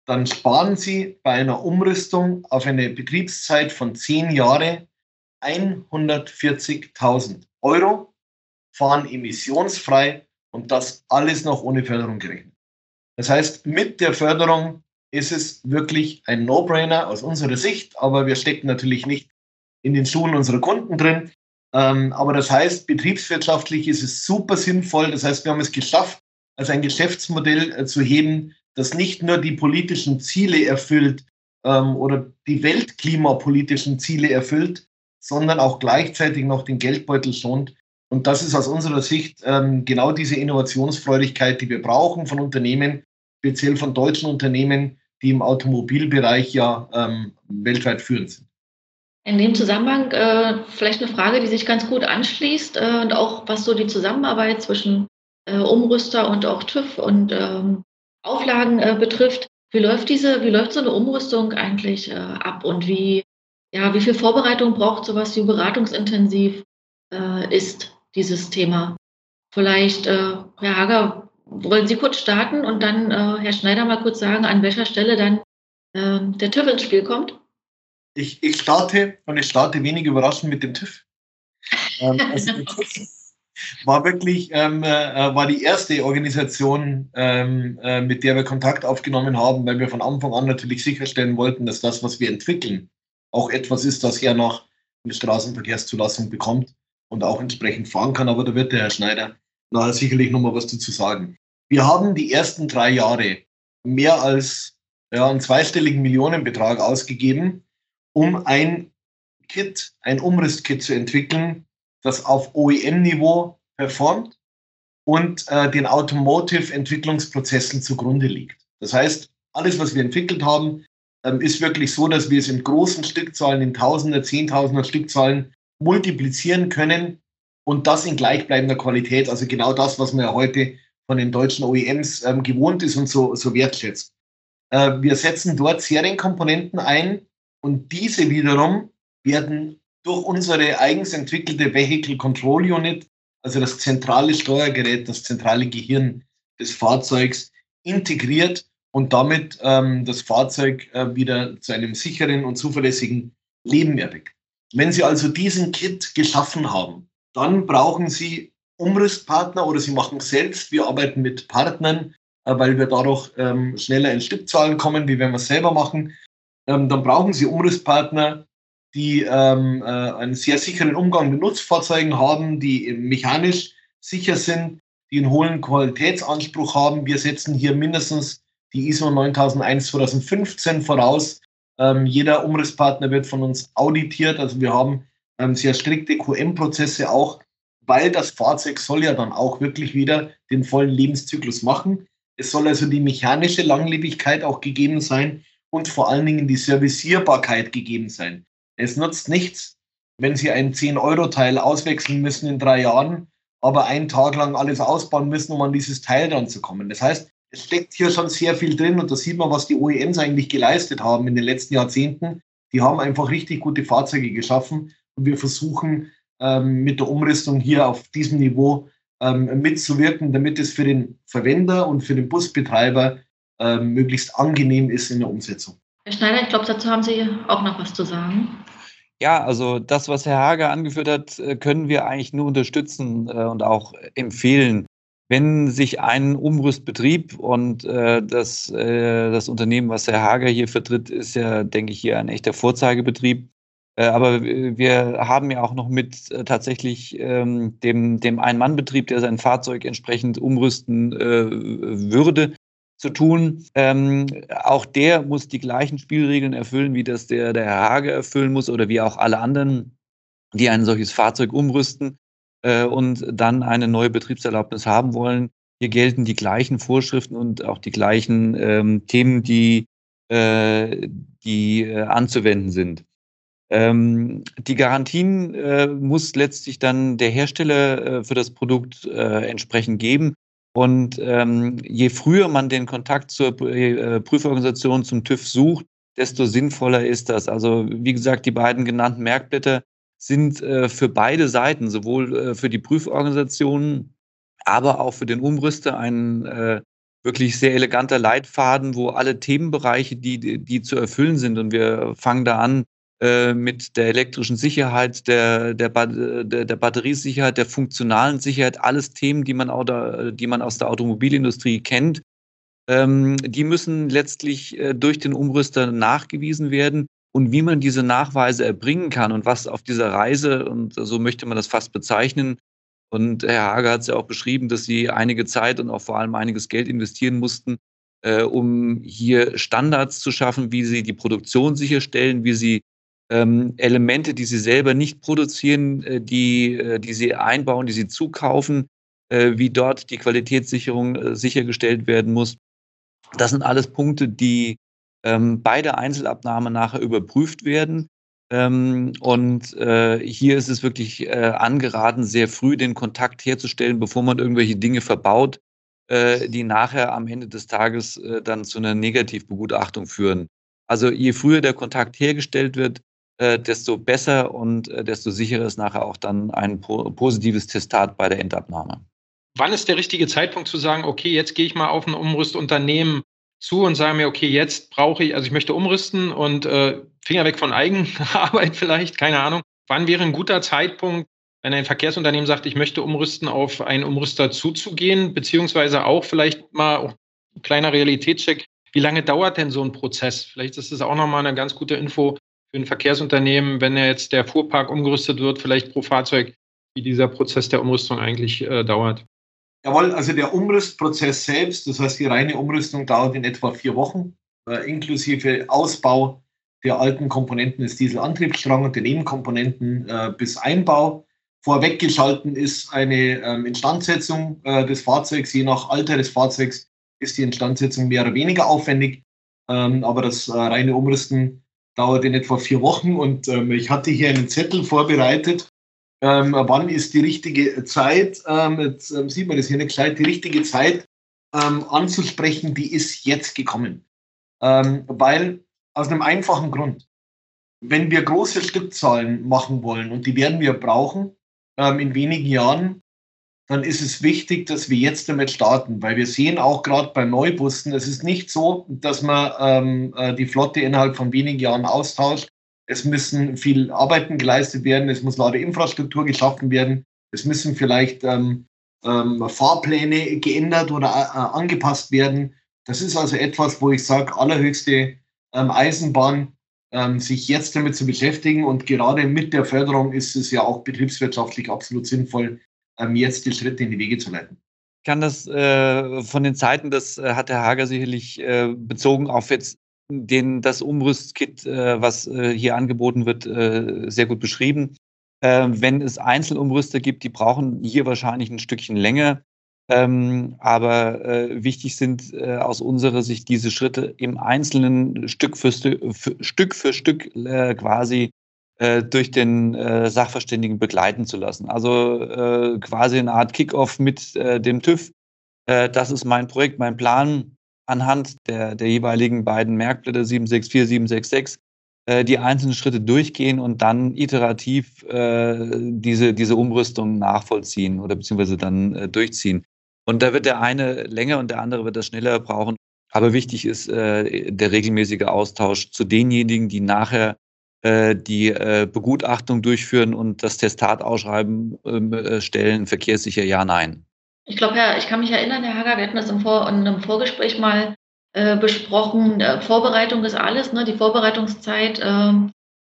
dann sparen Sie bei einer Umrüstung auf eine Betriebszeit von zehn Jahren 140.000 Euro, fahren emissionsfrei und das alles noch ohne Förderung gerechnet. Das heißt, mit der Förderung ist es wirklich ein No-Brainer aus unserer Sicht, aber wir stecken natürlich nicht in den Schuhen unserer Kunden drin. Ähm, aber das heißt, betriebswirtschaftlich ist es super sinnvoll. Das heißt, wir haben es geschafft, als ein Geschäftsmodell äh, zu heben, das nicht nur die politischen Ziele erfüllt ähm, oder die weltklimapolitischen Ziele erfüllt, sondern auch gleichzeitig noch den Geldbeutel schont. Und das ist aus unserer Sicht ähm, genau diese Innovationsfreudigkeit, die wir brauchen von Unternehmen, speziell von deutschen Unternehmen, die im Automobilbereich ja ähm, weltweit führend sind. In dem Zusammenhang äh, vielleicht eine Frage, die sich ganz gut anschließt äh, und auch was so die Zusammenarbeit zwischen äh, Umrüster und auch TÜV und ähm, Auflagen äh, betrifft. Wie läuft diese, wie läuft so eine Umrüstung eigentlich äh, ab und wie, ja, wie viel Vorbereitung braucht sowas, wie beratungsintensiv äh, ist dieses Thema? Vielleicht, Herr Hager, wollen Sie kurz starten und dann äh, Herr Schneider mal kurz sagen, an welcher Stelle dann äh, der TÜV ins Spiel kommt? Ich, ich starte und ich starte wenig überraschend mit dem TÜV. Ähm, also TÜV war wirklich, ähm, äh, war die erste Organisation, ähm, äh, mit der wir Kontakt aufgenommen haben, weil wir von Anfang an natürlich sicherstellen wollten, dass das, was wir entwickeln, auch etwas ist, das er nach eine Straßenverkehrszulassung bekommt und auch entsprechend fahren kann. Aber da wird der Herr Schneider nachher sicherlich nochmal was dazu sagen. Wir haben die ersten drei Jahre mehr als ja, einen zweistelligen Millionenbetrag ausgegeben, um ein Kit, ein Umrisskit zu entwickeln, das auf OEM-Niveau performt und äh, den Automotive-Entwicklungsprozessen zugrunde liegt. Das heißt, alles, was wir entwickelt haben, ähm, ist wirklich so, dass wir es in großen Stückzahlen, in Tausender, Zehntausender Stückzahlen multiplizieren können und das in gleichbleibender Qualität. Also genau das, was man ja heute von den deutschen OEMs ähm, gewohnt ist und so, so wertschätzt. Äh, wir setzen dort Serienkomponenten ein und diese wiederum werden durch unsere eigens entwickelte Vehicle Control Unit, also das zentrale Steuergerät, das zentrale Gehirn des Fahrzeugs, integriert und damit ähm, das Fahrzeug äh, wieder zu einem sicheren und zuverlässigen Leben erweckt. Wenn Sie also diesen Kit geschaffen haben, dann brauchen Sie Umrisspartner oder Sie machen es selbst. Wir arbeiten mit Partnern, äh, weil wir dadurch ähm, schneller in Stückzahlen kommen, wie wenn wir es selber machen. Ähm, dann brauchen Sie Umrisspartner, die ähm, äh, einen sehr sicheren Umgang mit Nutzfahrzeugen haben, die mechanisch sicher sind, die einen hohen Qualitätsanspruch haben. Wir setzen hier mindestens die ISO 9001 2015 voraus. Ähm, jeder Umrisspartner wird von uns auditiert. Also wir haben sehr strikte QM-Prozesse auch, weil das Fahrzeug soll ja dann auch wirklich wieder den vollen Lebenszyklus machen. Es soll also die mechanische Langlebigkeit auch gegeben sein und vor allen Dingen die Servicierbarkeit gegeben sein. Es nutzt nichts, wenn Sie ein 10-Euro-Teil auswechseln müssen in drei Jahren, aber einen Tag lang alles ausbauen müssen, um an dieses Teil dran zu kommen. Das heißt, es steckt hier schon sehr viel drin und da sieht man, was die OEMs eigentlich geleistet haben in den letzten Jahrzehnten. Die haben einfach richtig gute Fahrzeuge geschaffen und wir versuchen ähm, mit der Umrüstung hier auf diesem Niveau ähm, mitzuwirken, damit es für den Verwender und für den Busbetreiber ähm, möglichst angenehm ist in der Umsetzung. Herr Schneider, ich glaube, dazu haben Sie auch noch was zu sagen. Ja, also das, was Herr Hager angeführt hat, äh, können wir eigentlich nur unterstützen äh, und auch empfehlen. Wenn sich ein Umrüstbetrieb und äh, das, äh, das Unternehmen, was Herr Hager hier vertritt, ist ja, denke ich, hier ein echter Vorzeigebetrieb. Äh, aber wir haben ja auch noch mit äh, tatsächlich ähm, dem, dem Ein-Mann-Betrieb, der sein Fahrzeug entsprechend umrüsten würde, zu tun. Ähm, auch der muss die gleichen Spielregeln erfüllen, wie das der, der Herr Hage erfüllen muss oder wie auch alle anderen, die ein solches Fahrzeug umrüsten äh, und dann eine neue Betriebserlaubnis haben wollen. Hier gelten die gleichen Vorschriften und auch die gleichen ähm, Themen, die, äh, die äh, anzuwenden sind. Ähm, die Garantien äh, muss letztlich dann der Hersteller äh, für das Produkt äh, entsprechend geben. Und ähm, je früher man den Kontakt zur äh, Prüforganisation zum TÜV sucht, desto sinnvoller ist das. Also wie gesagt, die beiden genannten Merkblätter sind äh, für beide Seiten, sowohl äh, für die Prüforganisationen, aber auch für den Umrüster ein wirklich sehr eleganter Leitfaden, wo alle Themenbereiche, die, die zu erfüllen sind, und wir fangen da an, mit der elektrischen Sicherheit, der, der, der, der Batteriesicherheit, der funktionalen Sicherheit, alles Themen, die man, da, die man aus der Automobilindustrie kennt, ähm, die müssen letztlich äh, durch den Umrüster nachgewiesen werden. Und wie man diese Nachweise erbringen kann und was auf dieser Reise, und so möchte man das fast bezeichnen, und Herr Hager hat es ja auch beschrieben, dass sie einige Zeit und auch vor allem einiges Geld investieren mussten, äh, um hier Standards zu schaffen, wie sie die Produktion sicherstellen, wie sie ähm, Elemente, die sie selber nicht produzieren, äh, die, äh, die sie einbauen, die sie zukaufen, äh, wie dort die Qualitätssicherung äh, sichergestellt werden muss. Das sind alles Punkte, die ähm, bei der Einzelabnahme nachher überprüft werden. Ähm, und äh, hier ist es wirklich äh, angeraten, sehr früh den Kontakt herzustellen, bevor man irgendwelche Dinge verbaut, die nachher am Ende des Tages dann zu einer Negativbegutachtung führen. Also je früher der Kontakt hergestellt wird, äh, desto besser und äh, desto sicherer ist nachher auch dann ein po positives Testat bei der Endabnahme. Wann ist der richtige Zeitpunkt zu sagen, okay, jetzt gehe ich mal auf ein Umrüstunternehmen zu und sage mir, okay, jetzt brauche ich, also ich möchte umrüsten und äh, Finger weg von Eigenarbeit vielleicht, keine Ahnung. Wann wäre ein guter Zeitpunkt, wenn ein Verkehrsunternehmen sagt, ich möchte umrüsten, auf einen Umrüster zuzugehen, beziehungsweise auch vielleicht mal ein kleiner Realitätscheck, wie lange dauert denn so ein Prozess? Vielleicht ist es auch nochmal eine ganz gute Info für ein Verkehrsunternehmen, wenn jetzt der Fuhrpark umgerüstet wird, vielleicht pro Fahrzeug, wie dieser Prozess der Umrüstung eigentlich äh, dauert. Jawohl, also der Umrüstprozess selbst, das heißt die reine Umrüstung dauert in etwa vier Wochen, äh, inklusive Ausbau der alten Komponenten des Dieselantriebsstrangs und der Nebenkomponenten äh, bis Einbau. Vorweggeschalten ist eine ähm, Instandsetzung äh, des Fahrzeugs. Je nach Alter des Fahrzeugs ist die Instandsetzung mehr oder weniger aufwendig. Ähm, aber das äh, reine Umrüsten dauert in etwa vier Wochen und ähm, ich hatte hier einen Zettel vorbereitet, ähm, wann ist die richtige Zeit, ähm, jetzt ähm, sieht man das hier nicht gescheit, die richtige Zeit ähm, anzusprechen, die ist jetzt gekommen. Ähm, weil aus einem einfachen Grund, wenn wir große Stückzahlen machen wollen und die werden wir brauchen in wenigen Jahren, dann ist es wichtig, dass wir jetzt damit starten, weil wir sehen auch gerade bei Neubussen, es ist nicht so, dass man äh, die Flotte innerhalb von wenigen Jahren austauscht, es müssen viel Arbeiten geleistet werden, es muss Ladeinfrastruktur geschaffen werden, es müssen vielleicht ähm, ähm, Fahrpläne geändert oder äh, angepasst werden. Das ist also etwas, wo ich sage, allerhöchste ähm, Eisenbahn, ähm, sich jetzt damit zu beschäftigen. Und gerade mit der Förderung ist es ja auch betriebswirtschaftlich absolut sinnvoll, ähm, jetzt die Schritte in die Wege zu leiten kann das äh, von den Zeiten, das äh, hat der Hager sicherlich äh, bezogen auf jetzt den, das Umrüstkit, äh, was äh, hier angeboten wird, äh, sehr gut beschrieben. Wenn es Einzelumrüster gibt, die brauchen hier wahrscheinlich ein Stückchen länger. Ähm, aber äh, wichtig sind äh, aus unserer Sicht diese Schritte im Einzelnen Stück für, Stück, für Stück äh, durch den Sachverständigen begleiten zu lassen. Also quasi eine Art Kickoff mit dem TÜV. das ist mein Projekt, mein Plan anhand der, der jeweiligen beiden Merkblätter 764, 766 äh, die einzelnen Schritte durchgehen und dann iterativ äh, diese, diese Umrüstung nachvollziehen oder beziehungsweise dann äh, durchziehen. Und da wird der eine länger und der andere wird das schneller brauchen. Aber wichtig ist äh, der regelmäßige Austausch zu denjenigen, die nachher äh, die äh, Begutachtung durchführen und das Testat ausschreiben, ähm, äh, stellen, verkehrssicher ja, nein. Ich glaube, ja, ich kann mich erinnern, Herr Hager, wir hatten das im Vor in einem Vorgespräch mal äh, besprochen. Äh, Vorbereitung ist alles, ne? die Vorbereitungszeit, äh,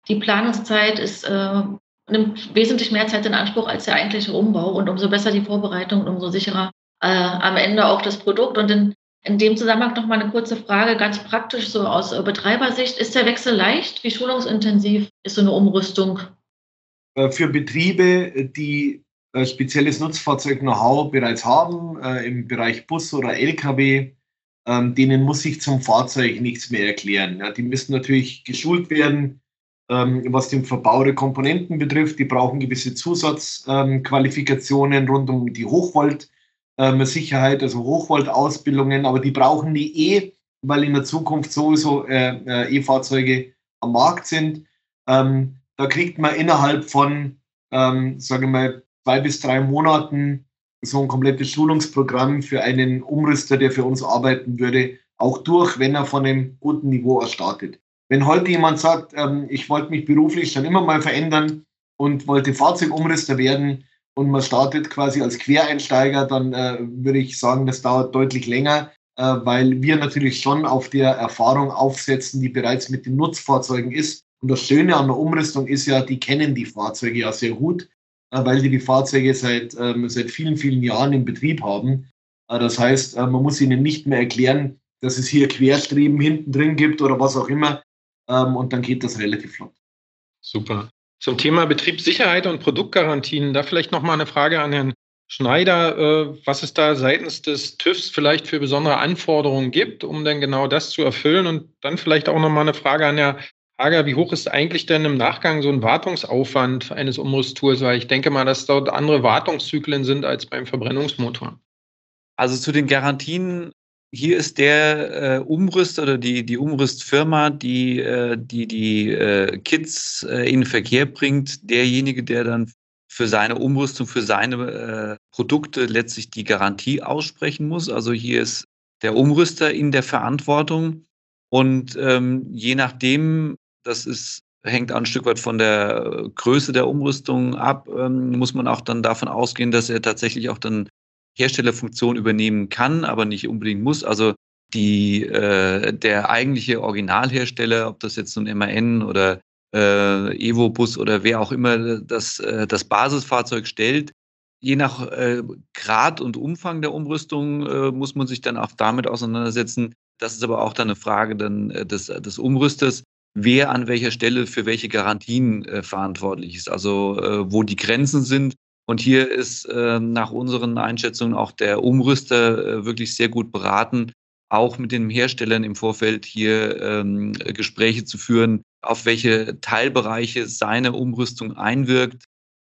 die Planungszeit ist, äh, nimmt wesentlich mehr Zeit in Anspruch als der eigentliche Umbau. Und umso besser die Vorbereitung, umso sicherer äh, am Ende auch das Produkt. Und in, in dem Zusammenhang noch mal eine kurze Frage, ganz praktisch so aus äh, Betreibersicht. Ist der Wechsel leicht? Wie schulungsintensiv ist so eine Umrüstung? Für Betriebe, die äh, spezielles Nutzfahrzeug-Know-how bereits haben, äh, im Bereich Bus oder Lkw, ähm, denen muss ich zum Fahrzeug nichts mehr erklären. Die müssen natürlich geschult werden, ähm, was den Verbau der Komponenten betrifft. Die brauchen gewisse Zusatzqualifikationen ähm, rund um die Hochvolt-Sicherheit, ähm, also Hochvolt-Ausbildungen, aber die brauchen die eh, weil in der Zukunft sowieso äh, äh, E-Fahrzeuge am Markt sind. Ähm, da kriegt man innerhalb von, ähm, sage ich mal, zwei bis drei Monaten so ein komplettes Schulungsprogramm für einen Umrüster, der für uns arbeiten würde, auch durch, wenn er von einem guten Niveau aus. Wenn heute jemand sagt, ähm, ich wollte mich beruflich schon immer mal verändern und wollte Fahrzeugumrüster werden und man startet quasi als Quereinsteiger, dann äh, würde ich sagen, das dauert deutlich länger, äh, weil wir natürlich schon auf der Erfahrung aufsetzen, die bereits mit den Nutzfahrzeugen ist. Und das Schöne an der Umrüstung ist ja, die kennen die Fahrzeuge ja sehr gut äh, weil die die Fahrzeuge seit, ähm, seit vielen, vielen Jahren im Betrieb haben. Äh, das heißt, äh, man muss ihnen nicht mehr erklären, dass es hier Querstreben hinten drin gibt oder was auch immer. Ähm, und dann geht das relativ flott. Super. Zum Thema Betriebssicherheit und Produktgarantien, da vielleicht nochmal eine Frage an Herrn Schneider, was es da seitens des TÜVs vielleicht für besondere Anforderungen gibt, um dann genau das zu erfüllen. Und dann vielleicht auch nochmal eine Frage an Herrn Frage, wie hoch ist eigentlich denn im Nachgang so ein Wartungsaufwand eines Umrüsttools? Weil ich denke mal, dass dort andere Wartungszyklen sind als beim Verbrennungsmotor. Also zu den Garantien, hier ist der äh, Umrüst oder die, die Umrüstfirma, die äh, die, die äh, Kits äh, in den Verkehr bringt, derjenige, der dann für seine Umrüstung, für seine äh, Produkte letztlich die Garantie aussprechen muss. Also hier ist der Umrüster in der Verantwortung. Und ähm, je nachdem, das ist hängt ein Stück weit von der Größe der Umrüstung ab, ähm, muss man auch dann davon ausgehen, dass er tatsächlich auch dann Herstellerfunktion übernehmen kann, aber nicht unbedingt muss. Also die, äh, der eigentliche Originalhersteller, ob das jetzt ein MAN oder äh, Evo-Bus oder wer auch immer das, äh, das Basisfahrzeug stellt, je nach äh, Grad und Umfang der Umrüstung äh, muss man sich dann auch damit auseinandersetzen. Das ist aber auch dann eine Frage dann, äh, des, des Umrüsters, wer an welcher Stelle für welche Garantien äh, verantwortlich ist, also äh, wo die Grenzen sind. Und hier ist äh, nach unseren Einschätzungen auch der Umrüster äh, wirklich sehr gut beraten, auch mit den Herstellern im Vorfeld hier ähm, Gespräche zu führen, auf welche Teilbereiche seine Umrüstung einwirkt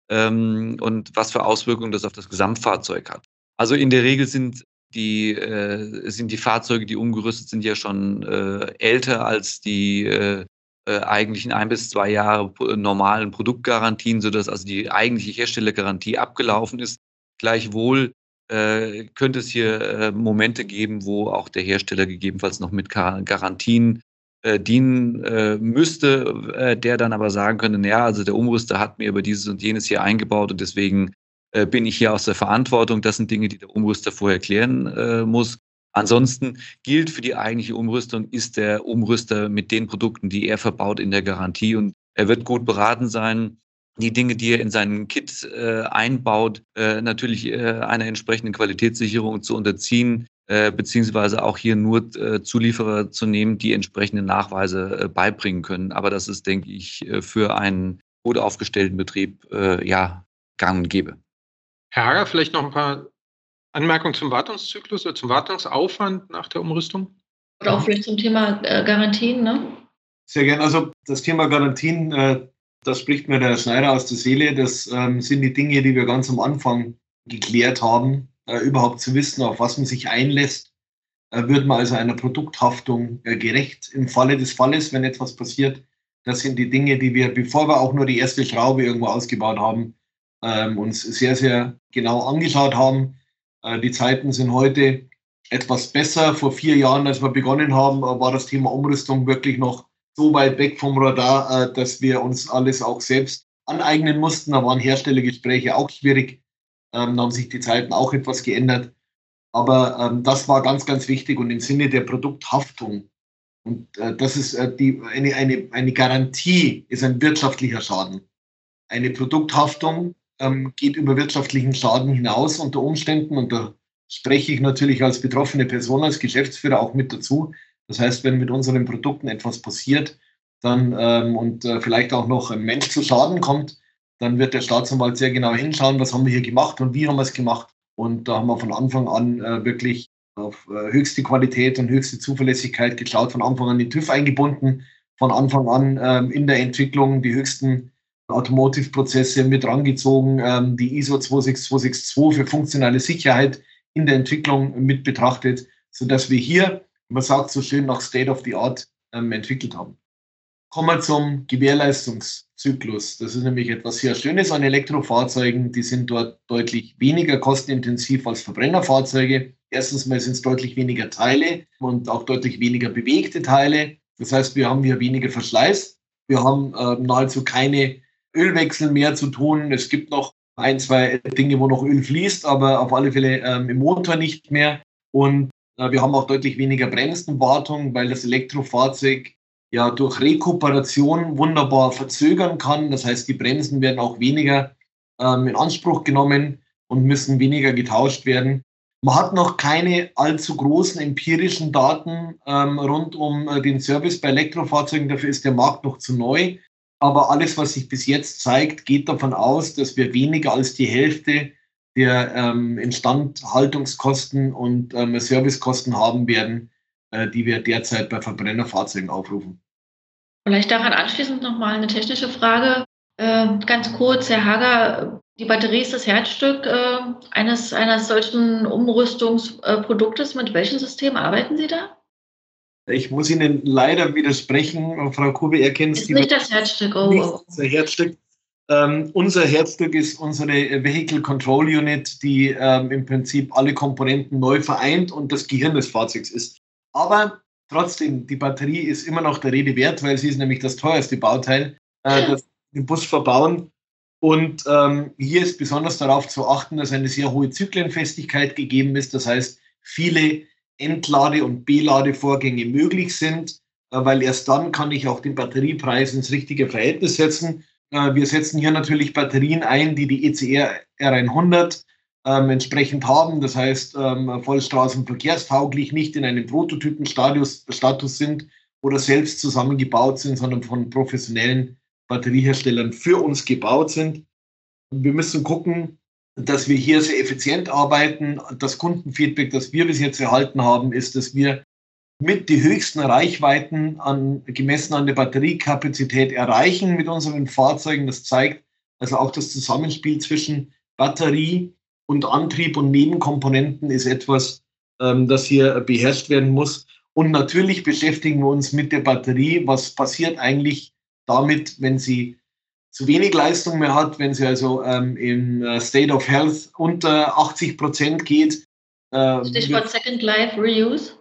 ähm, und was für Auswirkungen das auf das Gesamtfahrzeug hat. Also in der Regel sind die, äh, sind die Fahrzeuge, die umgerüstet sind, ja schon äh, älter als die äh, äh, eigentlichen ein bis zwei Jahre normalen Produktgarantien, sodass also die eigentliche Herstellergarantie abgelaufen ist. Gleichwohl äh, könnte es hier äh, Momente geben, wo auch der Hersteller gegebenenfalls noch mit Garantien äh, dienen äh, müsste, äh, der dann aber sagen könnte, ja, also der Umrüster hat mir über dieses und jenes hier eingebaut und deswegen äh, bin ich hier aus der Verantwortung. Das sind Dinge, die der Umrüster vorher klären äh, muss. Ansonsten gilt für die eigentliche Umrüstung, ist der Umrüster mit den Produkten, die er verbaut, in der Garantie und er wird gut beraten sein, die Dinge, die er in seinen Kit äh, einbaut, äh, natürlich äh, einer entsprechenden Qualitätssicherung zu unterziehen, äh, beziehungsweise auch hier nur äh, Zulieferer zu nehmen, die entsprechende Nachweise äh, beibringen können. Aber das ist, denke ich, für einen gut aufgestellten Betrieb ja gang und gäbe. Herr Hager, vielleicht noch ein paar Anmerkungen zum Wartungszyklus oder zum Wartungsaufwand nach der Umrüstung? Oder auch vielleicht zum Thema äh, Garantien, ne? Sehr gerne. Also das Thema Garantien, äh, das spricht mir der Schneider aus der Seele. Das ähm, sind die Dinge, die wir ganz am Anfang geklärt haben, äh, überhaupt zu wissen, auf was man sich einlässt. Äh, wird man also einer Produkthaftung äh, gerecht im Falle des Falles, wenn etwas passiert? Das sind die Dinge, die wir, bevor wir auch nur die erste Schraube irgendwo ausgebaut haben, ähm, uns sehr, sehr genau angeschaut haben die Zeiten sind heute etwas besser. Vor vier Jahren, als wir begonnen haben, äh, war das Thema Umrüstung wirklich noch so weit weg vom Radar, äh, dass wir uns alles auch selbst aneignen mussten. Da waren Herstellergespräche auch schwierig. Ähm, da haben sich die Zeiten auch etwas geändert. Aber ähm, das war ganz, ganz wichtig und im Sinne der Produkthaftung. Und das ist die, eine, eine, eine Garantie, ist ein wirtschaftlicher Schaden. Eine Produkthaftung ähm, geht über wirtschaftlichen Schaden hinaus unter Umständen. Und da spreche ich natürlich als betroffene Person, als Geschäftsführer auch mit dazu. Das heißt, wenn mit unseren Produkten etwas passiert, dann ähm, und äh, vielleicht auch noch ein Mensch zu Schaden kommt, dann wird der Staatsanwalt sehr genau hinschauen, was haben wir hier gemacht und wie haben wir es gemacht. Und da haben wir von Anfang an äh, wirklich auf äh, höchste Qualität und höchste Zuverlässigkeit geschaut, von Anfang an den TÜV eingebunden, von Anfang an ähm, in der Entwicklung die höchsten Automotive-Prozesse mit rangezogen, ähm, die ISO 26262 für funktionale Sicherheit in der Entwicklung mit betrachtet, sodass wir hier, man sagt so schön, nach State of the Art ähm, entwickelt haben. Kommen wir zum Gewährleistungszyklus. Das ist nämlich etwas sehr Schönes an Elektrofahrzeugen. Die sind dort deutlich weniger kostenintensiv als Verbrennerfahrzeuge. Erstens mal sind es deutlich weniger Teile und auch deutlich weniger bewegte Teile. Das heißt, wir haben hier weniger Verschleiß. Wir haben äh, nahezu keine Ölwechsel mehr zu tun. Es gibt noch ein, zwei Dinge, wo noch Öl fließt, aber auf alle Fälle ähm, im Motor nicht mehr. Und äh, wir haben auch deutlich weniger Bremsenwartung, weil das Elektrofahrzeug ja durch Rekuperation wunderbar verzögern kann. Das heißt, die Bremsen werden auch weniger ähm, in Anspruch genommen und müssen weniger getauscht werden. Man hat noch keine allzu großen empirischen Daten ähm, rund um äh, den Service bei Elektrofahrzeugen. Dafür ist der Markt noch zu neu. Aber alles, was sich bis jetzt zeigt, geht davon aus, dass wir weniger als die Hälfte der ähm, Instandhaltungskosten und ähm, Servicekosten haben werden, äh, die wir derzeit bei Verbrennerfahrzeugen aufrufen. Vielleicht daran anschließend nochmal eine technische Frage. Äh, ganz kurz, Herr Hager, die Batterie ist das Herzstück äh, eines, eines solchen Umrüstungsproduktes. Mit welchem System arbeiten Sie da? Ich muss Ihnen leider widersprechen, Frau Kube, ihr kennt es. Nicht das Herzstück, oh. Nicht unser Herzstück. Ähm, unser Herzstück ist unsere Vehicle Control Unit, die ähm, im Prinzip alle Komponenten neu vereint und das Gehirn des Fahrzeugs ist. Aber trotzdem, die Batterie ist immer noch der Rede wert, weil sie ist nämlich das teuerste Bauteil. äh, das den Bus verbauen. Und ähm, hier ist besonders darauf zu achten, dass eine sehr hohe Zyklenfestigkeit gegeben ist. Das heißt, viele Entlade- und Beladevorgänge möglich sind, äh, weil erst dann kann ich auch den Batteriepreis ins richtige Verhältnis setzen. Äh, wir setzen hier natürlich Batterien ein, die die ECR R100 ähm, entsprechend haben. Das heißt, ähm, vollstraßenverkehrstauglich, nicht in einem Prototypenstatus Status sind oder selbst zusammengebaut sind, sondern von professionellen Batterieherstellern für uns gebaut sind. Wir müssen gucken, dass wir hier sehr effizient arbeiten. Das Kundenfeedback, das wir bis jetzt erhalten haben, ist, dass wir mit die höchsten Reichweiten an, gemessen an der Batteriekapazität erreichen mit unseren Fahrzeugen. Das zeigt also auch das Zusammenspiel zwischen Batterie und Antrieb und Nebenkomponenten ist etwas, ähm, das hier beherrscht werden muss. Und natürlich beschäftigen wir uns mit der Batterie. Was passiert eigentlich damit, wenn sie zu wenig Leistung mehr hat, wenn sie also ähm, im äh, State of Health unter 80 Prozent geht. Äh, Stichwort Second Life Reuse.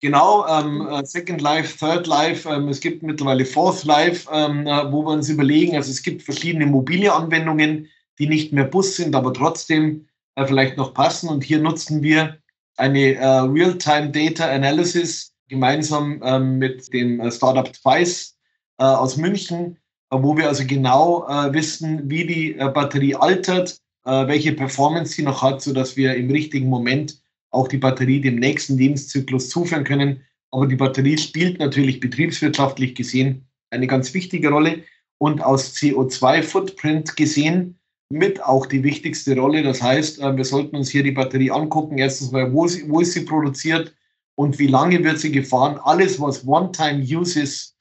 Genau, ähm, äh, Second Life, Third Life, ähm, es gibt mittlerweile Fourth Life, ähm, äh, wo wir uns überlegen, also es gibt verschiedene mobile Anwendungen, die nicht mehr Bus sind, aber trotzdem äh, vielleicht noch passen. Und hier nutzen wir eine äh, Real-Time Data Analysis gemeinsam ähm, mit dem Startup Twice äh, aus München, wo wir also genau äh, wissen, wie die Batterie altert, welche Performance sie noch hat, sodass wir im richtigen Moment auch die Batterie dem nächsten Lebenszyklus zuführen können. Aber die Batterie spielt natürlich betriebswirtschaftlich gesehen eine ganz wichtige Rolle und aus CO2-Footprint gesehen mit auch die wichtigste Rolle. Das heißt, äh, wir sollten uns hier die Batterie angucken. Erstens mal, wo, sie, wo ist sie produziert und wie lange wird sie gefahren. Alles, was One-Time-Use ist,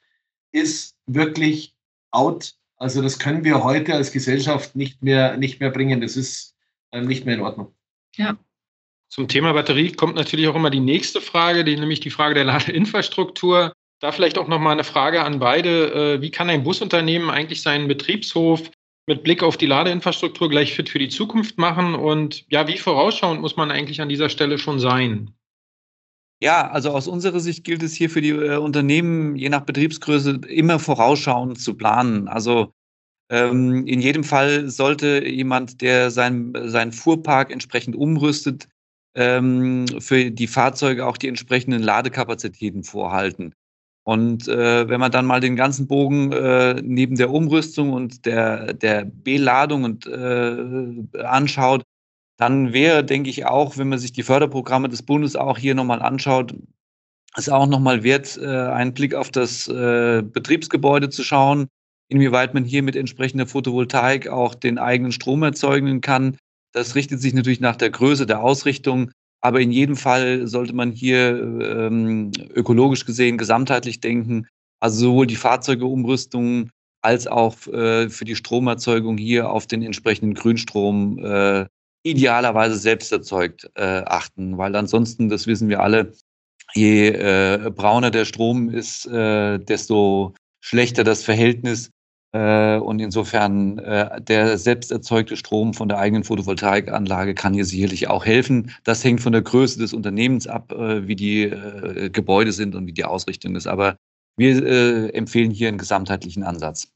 ist wirklich out. Also das können wir heute als Gesellschaft nicht mehr, nicht mehr bringen. Das ist ähm, nicht mehr in Ordnung. Ja. Zum Thema Batterie kommt natürlich auch immer die nächste Frage, die, nämlich die Frage der Ladeinfrastruktur. Da vielleicht auch nochmal eine Frage an beide. Äh, wie kann ein Busunternehmen eigentlich seinen Betriebshof mit Blick auf die Ladeinfrastruktur gleich fit für die Zukunft machen? Und ja, wie vorausschauend muss man eigentlich an dieser Stelle schon sein? Ja, also aus unserer Sicht gilt es hier für die äh, Unternehmen, je nach Betriebsgröße, immer vorausschauend zu planen. Also ähm, in jedem Fall sollte jemand, der sein, seinen Fuhrpark entsprechend umrüstet, ähm, für die Fahrzeuge auch die entsprechenden Ladekapazitäten vorhalten. Und äh, wenn man dann mal den ganzen Bogen äh, neben der Umrüstung und der, der Beladung und, äh, anschaut, dann wäre, denke ich, auch, wenn man sich die Förderprogramme des Bundes auch hier nochmal anschaut, es auch nochmal wert, äh, einen Blick auf das äh, Betriebsgebäude zu schauen, inwieweit man hier mit entsprechender Photovoltaik auch den eigenen Strom erzeugen kann. Das richtet sich natürlich nach der Größe der Ausrichtung aber in jedem Fall sollte man hier ähm, ökologisch gesehen gesamtheitlich denken. Also sowohl die Fahrzeugeumrüstung als auch äh, für die Stromerzeugung hier auf den entsprechenden Grünstrom äh, idealerweise selbst erzeugt äh, achten. Weil ansonsten, das wissen wir alle, je äh, brauner der Strom ist, äh, desto schlechter das Verhältnis äh, und insofern äh, der selbst erzeugte Strom von der eigenen Photovoltaikanlage kann hier sicherlich auch helfen. Das hängt von der Größe des Unternehmens ab, äh, wie die Gebäude sind und wie die Ausrichtung ist. Aber wir empfehlen hier einen gesamtheitlichen Ansatz.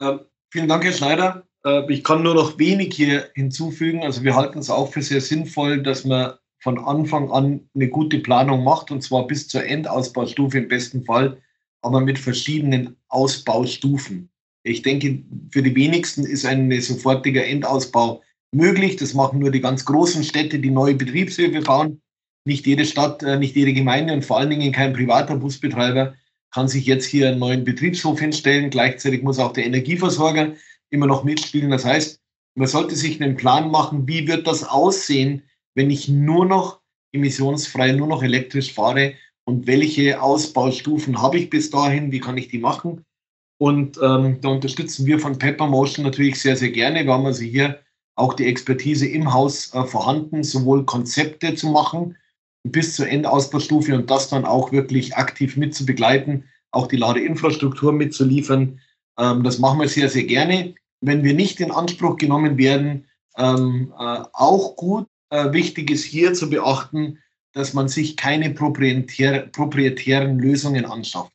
Ähm, vielen Dank, Herr Schneider. Ich kann nur noch wenig hier hinzufügen. Also wir halten es auch für sehr sinnvoll, dass man von Anfang an eine gute Planung macht und zwar bis zur Endausbaustufe im besten Fall, aber mit verschiedenen Ausbaustufen. Ich denke, für die wenigsten ist ein sofortiger Endausbau möglich. Das machen nur die ganz großen Städte, die neue Betriebshöfe bauen. Nicht jede Stadt, äh, nicht jede Gemeinde und vor allen Dingen kein privater Busbetreiber kann sich jetzt hier einen neuen Betriebshof hinstellen. Gleichzeitig muss auch der Energieversorger immer noch mitspielen. Das heißt, man sollte sich einen Plan machen, wie wird das aussehen, wenn ich nur noch emissionsfrei, nur noch elektrisch fahre und welche Ausbaustufen habe ich bis dahin, wie kann ich die machen. Und ähm, da unterstützen wir von Pepper Motion natürlich sehr, sehr gerne. Wir haben also hier auch die Expertise im Haus äh, vorhanden, sowohl Konzepte zu machen bis zur Endausbaustufe und das dann auch wirklich aktiv mit zu begleiten, auch die Ladeinfrastruktur mitzuliefern. Ähm, das machen wir sehr, sehr gerne. Wenn wir nicht in Anspruch genommen werden, ähm, äh, auch gut. Äh, wichtig ist hier zu beachten, dass man sich keine proprietär, proprietären Lösungen anschafft.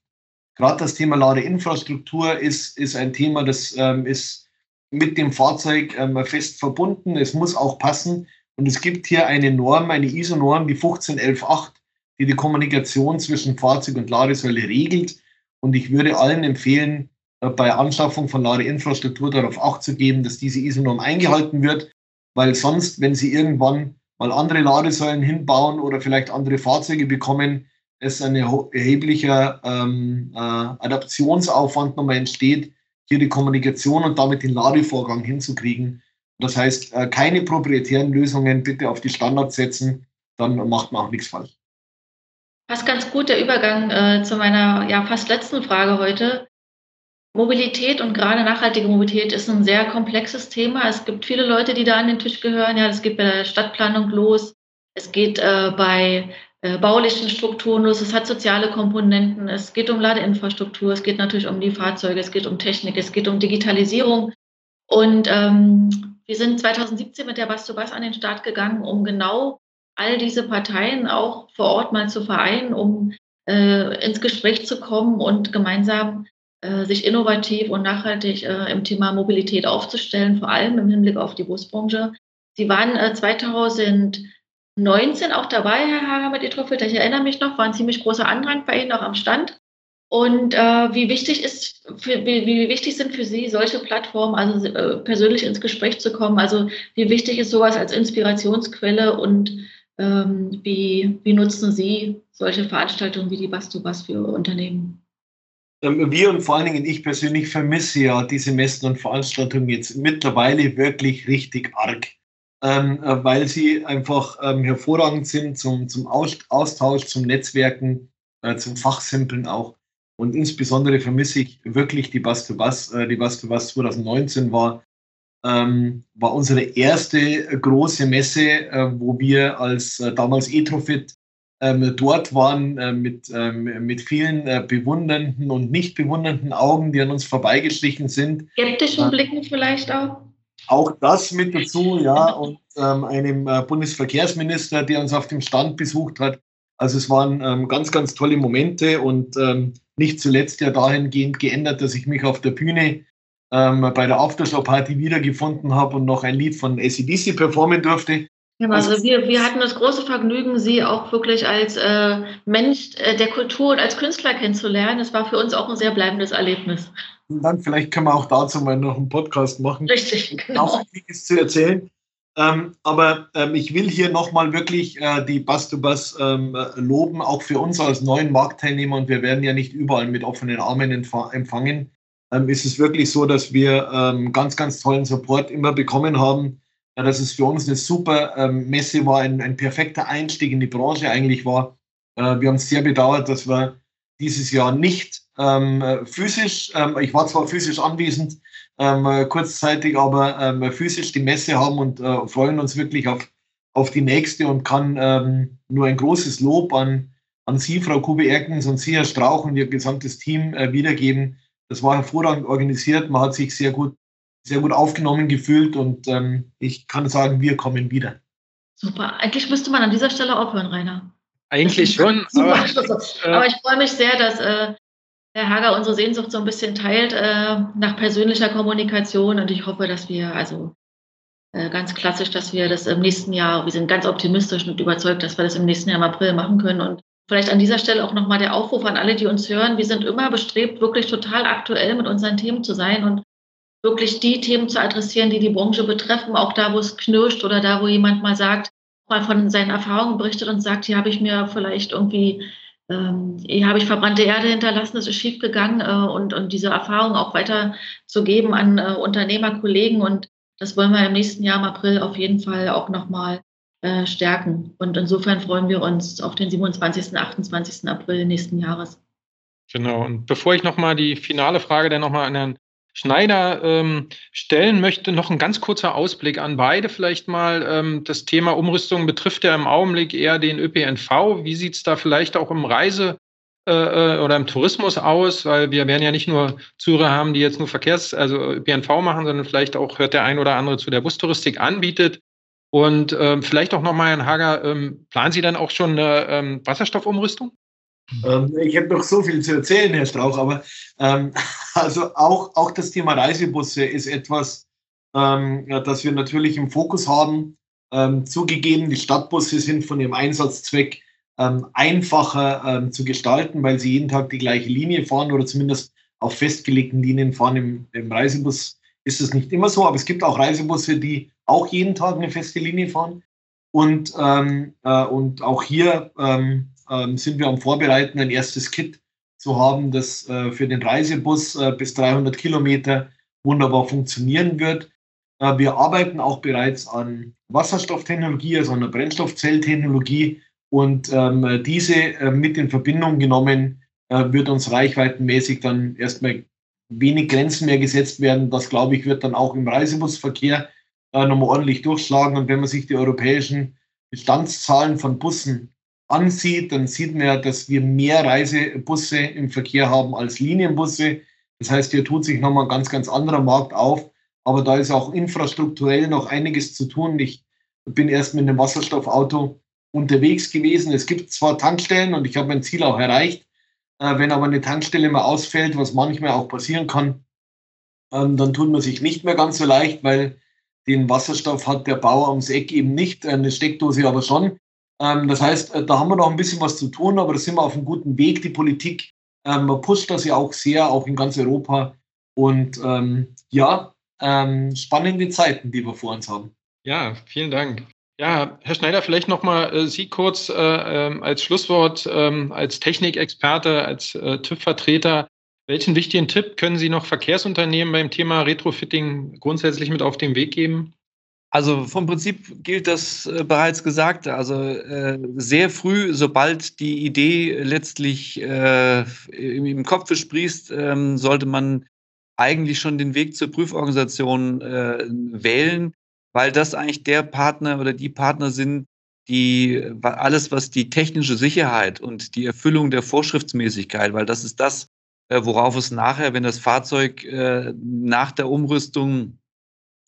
Gerade das Thema Ladeinfrastruktur ist, ist ein Thema, das ähm, ist mit dem Fahrzeug ähm, fest verbunden. Es muss auch passen. Und es gibt hier eine Norm, eine ISO-Norm, die 15118, die die Kommunikation zwischen Fahrzeug und Ladesäule regelt. Und ich würde allen empfehlen, bei Anschaffung von Ladeinfrastruktur darauf Acht zu geben, dass diese ISO-Norm eingehalten wird, weil sonst, wenn Sie irgendwann mal andere Ladesäulen hinbauen oder vielleicht andere Fahrzeuge bekommen, es ein erheblicher ähm, äh, Adaptionsaufwand nochmal entsteht, hier die Kommunikation und damit den Ladevorgang hinzukriegen. Das heißt, äh, keine proprietären Lösungen bitte auf die Standards setzen, dann macht man auch nichts falsch. Passt ganz gut der Übergang äh, zu meiner ja, fast letzten Frage heute. Mobilität und gerade nachhaltige Mobilität ist ein sehr komplexes Thema. Es gibt viele Leute, die da an den Tisch gehören. Ja, es geht bei der Stadtplanung los. Es geht äh, bei äh, baulichen Strukturen los. Es hat soziale Komponenten. Es geht um Ladeinfrastruktur. Es geht natürlich um die Fahrzeuge. Es geht um Technik. Es geht um Digitalisierung. Und ähm, wir sind 2017 mit der Bus to Bus an den Start gegangen, um genau all diese Parteien auch vor Ort mal zu vereinen, um äh, ins Gespräch zu kommen und gemeinsam sich innovativ und nachhaltig äh, im Thema Mobilität aufzustellen, vor allem im Hinblick auf die Busbranche. Sie waren 2019 äh, auch dabei, Herr Hager mit Etrofilter. Ich erinnere mich noch, war ein ziemlich großer Andrang bei Ihnen auch am Stand. Und äh, wie wichtig ist, für, wie, wie, wichtig sind für Sie solche Plattformen, also äh, persönlich ins Gespräch zu kommen? Also wie wichtig ist sowas als Inspirationsquelle und ähm, wie, wie nutzen Sie solche Veranstaltungen wie die Bas-to-Bas für Unternehmen? Ähm, wir und vor allen Dingen ich persönlich vermisse ja diese Messen und Veranstaltungen jetzt mittlerweile wirklich richtig arg, ähm, äh, weil sie einfach ähm, hervorragend sind zum, zum Austausch, zum Netzwerken, äh, zum Fachsimpeln auch. Und insbesondere vermisse ich wirklich die Bass to Bass. Äh, die Bass to Bass 2019 war, ähm, war unsere erste große Messe, äh, wo wir als äh, damals Etrofit ähm, dort waren äh, mit, ähm, mit vielen äh, bewundernden und nicht bewundernden Augen, die an uns vorbeigeschlichen sind. Skeptischen Blicken vielleicht auch? Auch das mit dazu, ja, und ähm, einem äh, Bundesverkehrsminister, der uns auf dem Stand besucht hat. Also es waren ähm, ganz, ganz tolle Momente und ähm, nicht zuletzt ja dahingehend geändert, dass ich mich auf der Bühne ähm, bei der Aftershow-Party wiedergefunden habe und noch ein Lied von ACDC performen durfte. Ja, also, wir, wir hatten das große Vergnügen, Sie auch wirklich als äh, Mensch äh, der Kultur und als Künstler kennenzulernen. Es war für uns auch ein sehr bleibendes Erlebnis. Und dann vielleicht können wir auch dazu mal noch einen Podcast machen. Richtig, genau. Auch einiges zu erzählen. Ähm, aber ähm, ich will hier nochmal wirklich äh, die Bus to Bus ähm, loben, auch für uns als neuen Marktteilnehmer. Und wir werden ja nicht überall mit offenen Armen empfangen. Ähm, ist es wirklich so, dass wir ähm, ganz, ganz tollen Support immer bekommen haben ja, dass es für uns eine super ähm, Messe war, ein, ein, perfekter Einstieg in die Branche eigentlich war. Äh, wir haben es sehr bedauert, dass wir dieses Jahr nicht ähm, physisch, ähm, ich war zwar physisch anwesend, ähm, kurzzeitig, aber ähm, physisch die Messe haben und äh, freuen uns wirklich auf, auf die nächste und kann ähm, nur ein großes Lob an, an Sie, Frau Kube-Erkens und Sie, Herr Strauch und Ihr gesamtes Team äh, wiedergeben. Das war hervorragend organisiert, man hat sich sehr gut sehr gut aufgenommen gefühlt und ähm, ich kann sagen, wir kommen wieder. Super. Eigentlich müsste man an dieser Stelle aufhören, Rainer. Eigentlich schon. aber, äh, aber, ich freue mich sehr, dass äh, Herr Hager unsere Sehnsucht so ein bisschen teilt äh, nach persönlicher Kommunikation und ich hoffe, dass wir also äh, ganz klassisch, dass wir das im nächsten Jahr, wir sind ganz optimistisch und überzeugt, dass wir das im nächsten Jahr im April machen können und Vielleicht an dieser Stelle auch nochmal der Aufruf an alle, die uns hören. Wir sind immer bestrebt, wirklich total aktuell mit unseren Themen zu sein und wirklich die Themen zu adressieren, die die Branche betreffen, auch da, wo es knirscht oder da, wo jemand mal sagt, mal von seinen Erfahrungen berichtet und sagt, hier habe ich mir vielleicht irgendwie, ähm, hier habe ich verbrannte Erde hinterlassen, es ist schief gegangen äh, und, und diese Erfahrung auch weiterzugeben an äh, Unternehmerkollegen und das wollen wir im nächsten Jahr im April auf jeden Fall auch nochmal äh, stärken. Und insofern freuen wir uns auf den 27. und 28. April nächsten Jahres. Genau. Und bevor ich nochmal die finale Frage dann nochmal an Herrn Schneider ähm, stellen möchte. Noch ein ganz kurzer Ausblick an beide vielleicht mal. Ähm, das Thema Umrüstung betrifft ja im Augenblick eher den ÖPNV. Wie sieht es da vielleicht auch im Reise- äh, äh, oder im Tourismus aus? Weil wir werden ja nicht nur Zuhörer haben, die jetzt nur Verkehrs-, also ÖPNV machen, sondern vielleicht auch hört der ein oder andere zu der Bustouristik anbietet. Und ähm, vielleicht auch nochmal, Herrn Hager, ähm, planen Sie dann auch schon eine ähm, Wasserstoffumrüstung? Ähm, ich hätte noch so viel zu erzählen, Herr Strauch, aber ähm, also auch, auch das Thema Reisebusse ist etwas, ähm, das wir natürlich im Fokus haben. Ähm, zugegeben, die Stadtbusse sind von ihrem Einsatzzweck ähm, einfacher ähm, zu gestalten, weil sie jeden Tag die gleiche Linie fahren oder zumindest auf festgelegten Linien fahren. Im, im Reisebus ist es nicht immer so, aber es gibt auch Reisebusse, die auch jeden Tag eine feste Linie fahren. Und, ähm, äh, und auch hier ähm, ähm, sind wir am Vorbereiten, ein erstes Kit zu haben, das äh, für den Reisebus äh, bis 300 Kilometer wunderbar funktionieren wird. Äh, wir arbeiten auch bereits an Wasserstofftechnologie, also an der Brennstoffzelltechnologie. Und ähm, diese äh, mit in Verbindung genommen äh, wird uns reichweitenmäßig dann erstmal wenig Grenzen mehr gesetzt werden. Das, glaube ich, wird dann auch im Reisebusverkehr äh, nochmal ordentlich durchschlagen. Und wenn man sich die europäischen Bestandszahlen von Bussen ansieht, dann sieht man ja, dass wir mehr Reisebusse im Verkehr haben als Linienbusse. Das heißt, hier tut sich nochmal ein ganz, ganz anderer Markt auf. Aber da ist auch infrastrukturell noch einiges zu tun. Ich bin erst mit einem Wasserstoffauto unterwegs gewesen. Es gibt zwar Tankstellen und ich habe mein Ziel auch erreicht. Äh, wenn aber eine Tankstelle mal ausfällt, was manchmal auch passieren kann, ähm, dann tut man sich nicht mehr ganz so leicht, weil den Wasserstoff hat der Bauer ums Eck eben nicht, eine Steckdose aber schon. Ähm, das heißt, äh, da haben wir noch ein bisschen was zu tun, aber da sind wir auf einem guten Weg. Die Politik ähm, pusht das ja auch sehr, auch in ganz Europa. Und ähm, ja, ähm, spannende Zeiten, die wir vor uns haben. Ja, vielen Dank. Ja, Herr Schneider, vielleicht nochmal äh, Sie kurz äh, äh, als Schlusswort, ähm, als Technikexperte, als äh, TÜV-Vertreter. Welchen wichtigen Tipp können Sie noch Verkehrsunternehmen beim Thema Retrofitting grundsätzlich mit auf den Weg geben? Also vom Prinzip gilt das äh, bereits Gesagte. Also äh, sehr früh, sobald die Idee letztlich äh, im, im Kopf sprießt, ähm, sollte man eigentlich schon den Weg zur Prüforganisation äh, wählen weil das eigentlich der Partner oder die Partner sind, die alles, was die technische Sicherheit und die Erfüllung der Vorschriftsmäßigkeit, weil das ist das, äh, worauf es nachher, wenn das Fahrzeug äh, nach der Umrüstung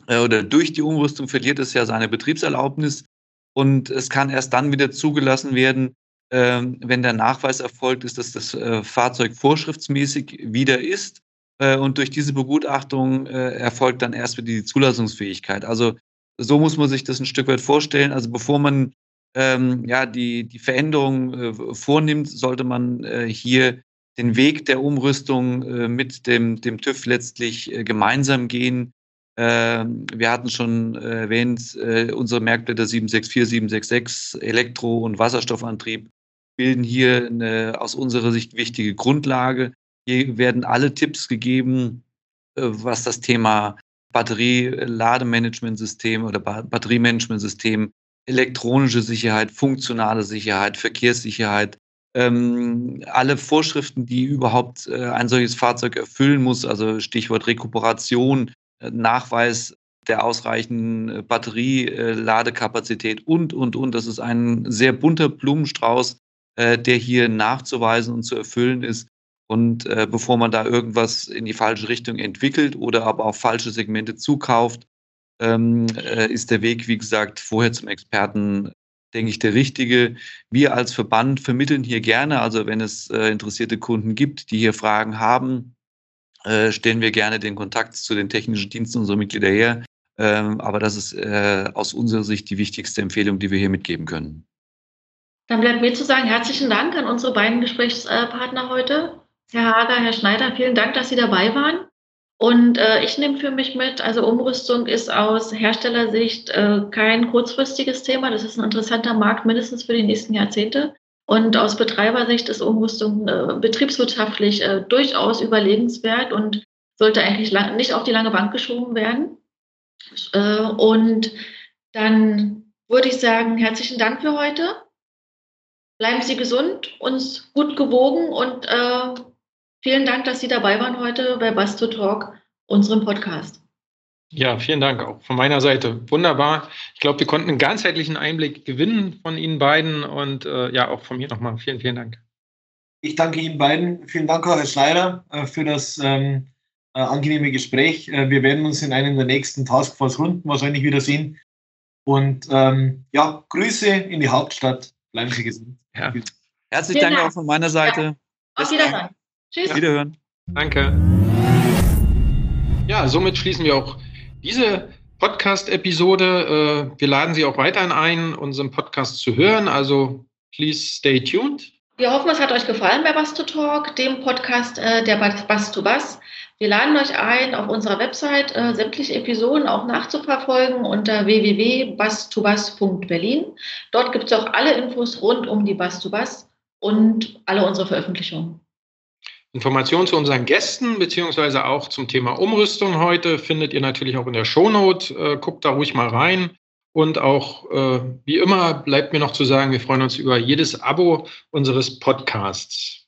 oder durch die Umrüstung verliert es ja seine Betriebserlaubnis und es kann erst dann wieder zugelassen werden, ähm, wenn der Nachweis erfolgt ist, dass das Fahrzeug vorschriftsmäßig wieder ist. Und durch diese Begutachtung erfolgt dann erst wieder die Zulassungsfähigkeit. Also so muss man sich das ein Stück weit vorstellen. Also bevor man ähm, ja, die, die Veränderung äh, vornimmt, sollte man äh, hier den Weg der Umrüstung äh, mit dem, dem TÜV letztlich äh, gemeinsam gehen. Ähm, wir hatten schon erwähnt, äh, unsere Merkblätter 764, 766, Elektro- und Wasserstoffantrieb bilden hier eine aus unserer Sicht wichtige Grundlage. Hier werden alle Tipps gegeben, äh, was das Thema Batterie-Lademanagementsystem oder Batteriemanagementsystem, elektronische Sicherheit, funktionale Sicherheit, Verkehrssicherheit, ähm, alle Vorschriften, die überhaupt äh, ein solches Fahrzeug erfüllen muss, also Stichwort Rekuperation, äh, Nachweis der ausreichenden äh, Batterieladekapazität und, und, und. Das ist ein sehr bunter Blumenstrauß, äh, der hier nachzuweisen und zu erfüllen ist. Und äh, bevor man da irgendwas in die falsche Richtung entwickelt oder aber auch falsche Segmente zukauft, ähm, äh, ist der Weg, wie gesagt, vorher zum Experten, denke ich, der richtige. Wir als Verband vermitteln hier gerne, also wenn es äh, interessierte Kunden gibt, die hier Fragen haben, äh, stellen wir gerne den Kontakt zu den technischen Diensten unserer Mitglieder her. Ähm, aber das ist äh, aus unserer Sicht die wichtigste Empfehlung, die wir hier mitgeben können. Dann bleibt mir zu sagen, herzlichen Dank an unsere beiden Gesprächspartner heute. Herr Hager, Herr Schneider, vielen Dank, dass Sie dabei waren. Und äh, ich nehme für mich mit, also Umrüstung ist aus Herstellersicht äh, kein kurzfristiges Thema. Das ist ein interessanter Markt, mindestens für die nächsten Jahrzehnte. Und aus Betreibersicht ist Umrüstung äh, betriebswirtschaftlich äh, durchaus überlegenswert und sollte eigentlich lang, nicht auf die lange Bank geschoben werden. Äh, und dann würde ich sagen, herzlichen Dank für heute. Bleiben Sie gesund, uns gut gewogen und äh, Vielen Dank, dass Sie dabei waren heute bei Basto Talk, unserem Podcast. Ja, vielen Dank auch von meiner Seite. Wunderbar. Ich glaube, wir konnten einen ganzheitlichen Einblick gewinnen von Ihnen beiden und äh, ja, auch von mir nochmal. Vielen, vielen Dank. Ich danke Ihnen beiden. Vielen Dank, Herr Schneider, äh, für das ähm, äh, angenehme Gespräch. Äh, wir werden uns in einem der nächsten Taskforce-Runden wahrscheinlich wiedersehen. Und ähm, ja, Grüße in die Hauptstadt. Bleiben Sie gesund. Ja. Herzlichen Dank, Dank, auch von meiner Seite. Ja. Auf Wiederhören. Tschüss. Wiederhören. Danke. Ja, somit schließen wir auch diese Podcast-Episode. Äh, wir laden Sie auch weiterhin ein, unseren Podcast zu hören. Also, please stay tuned. Wir hoffen, es hat euch gefallen bei Bass to Talk, dem Podcast äh, der Bass to Bass. Wir laden euch ein, auf unserer Website äh, sämtliche Episoden auch nachzuverfolgen unter www.basstobas.berlin. Dort gibt es auch alle Infos rund um die Bass to Bass und alle unsere Veröffentlichungen. Informationen zu unseren Gästen beziehungsweise auch zum Thema Umrüstung heute findet ihr natürlich auch in der Shownote. Äh, guckt da ruhig mal rein. Und auch äh, wie immer bleibt mir noch zu sagen, wir freuen uns über jedes Abo unseres Podcasts.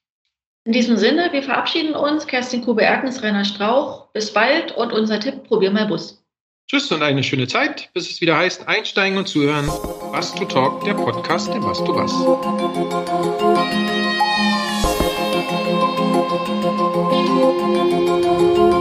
In diesem Sinne, wir verabschieden uns. Kerstin Kube-Erkens, Rainer Strauch. Bis bald und unser Tipp, probier mal Bus. Tschüss und eine schöne Zeit, bis es wieder heißt, einsteigen und zuhören. Bass to Talk, der Podcast der Bass to Bass. Thank you.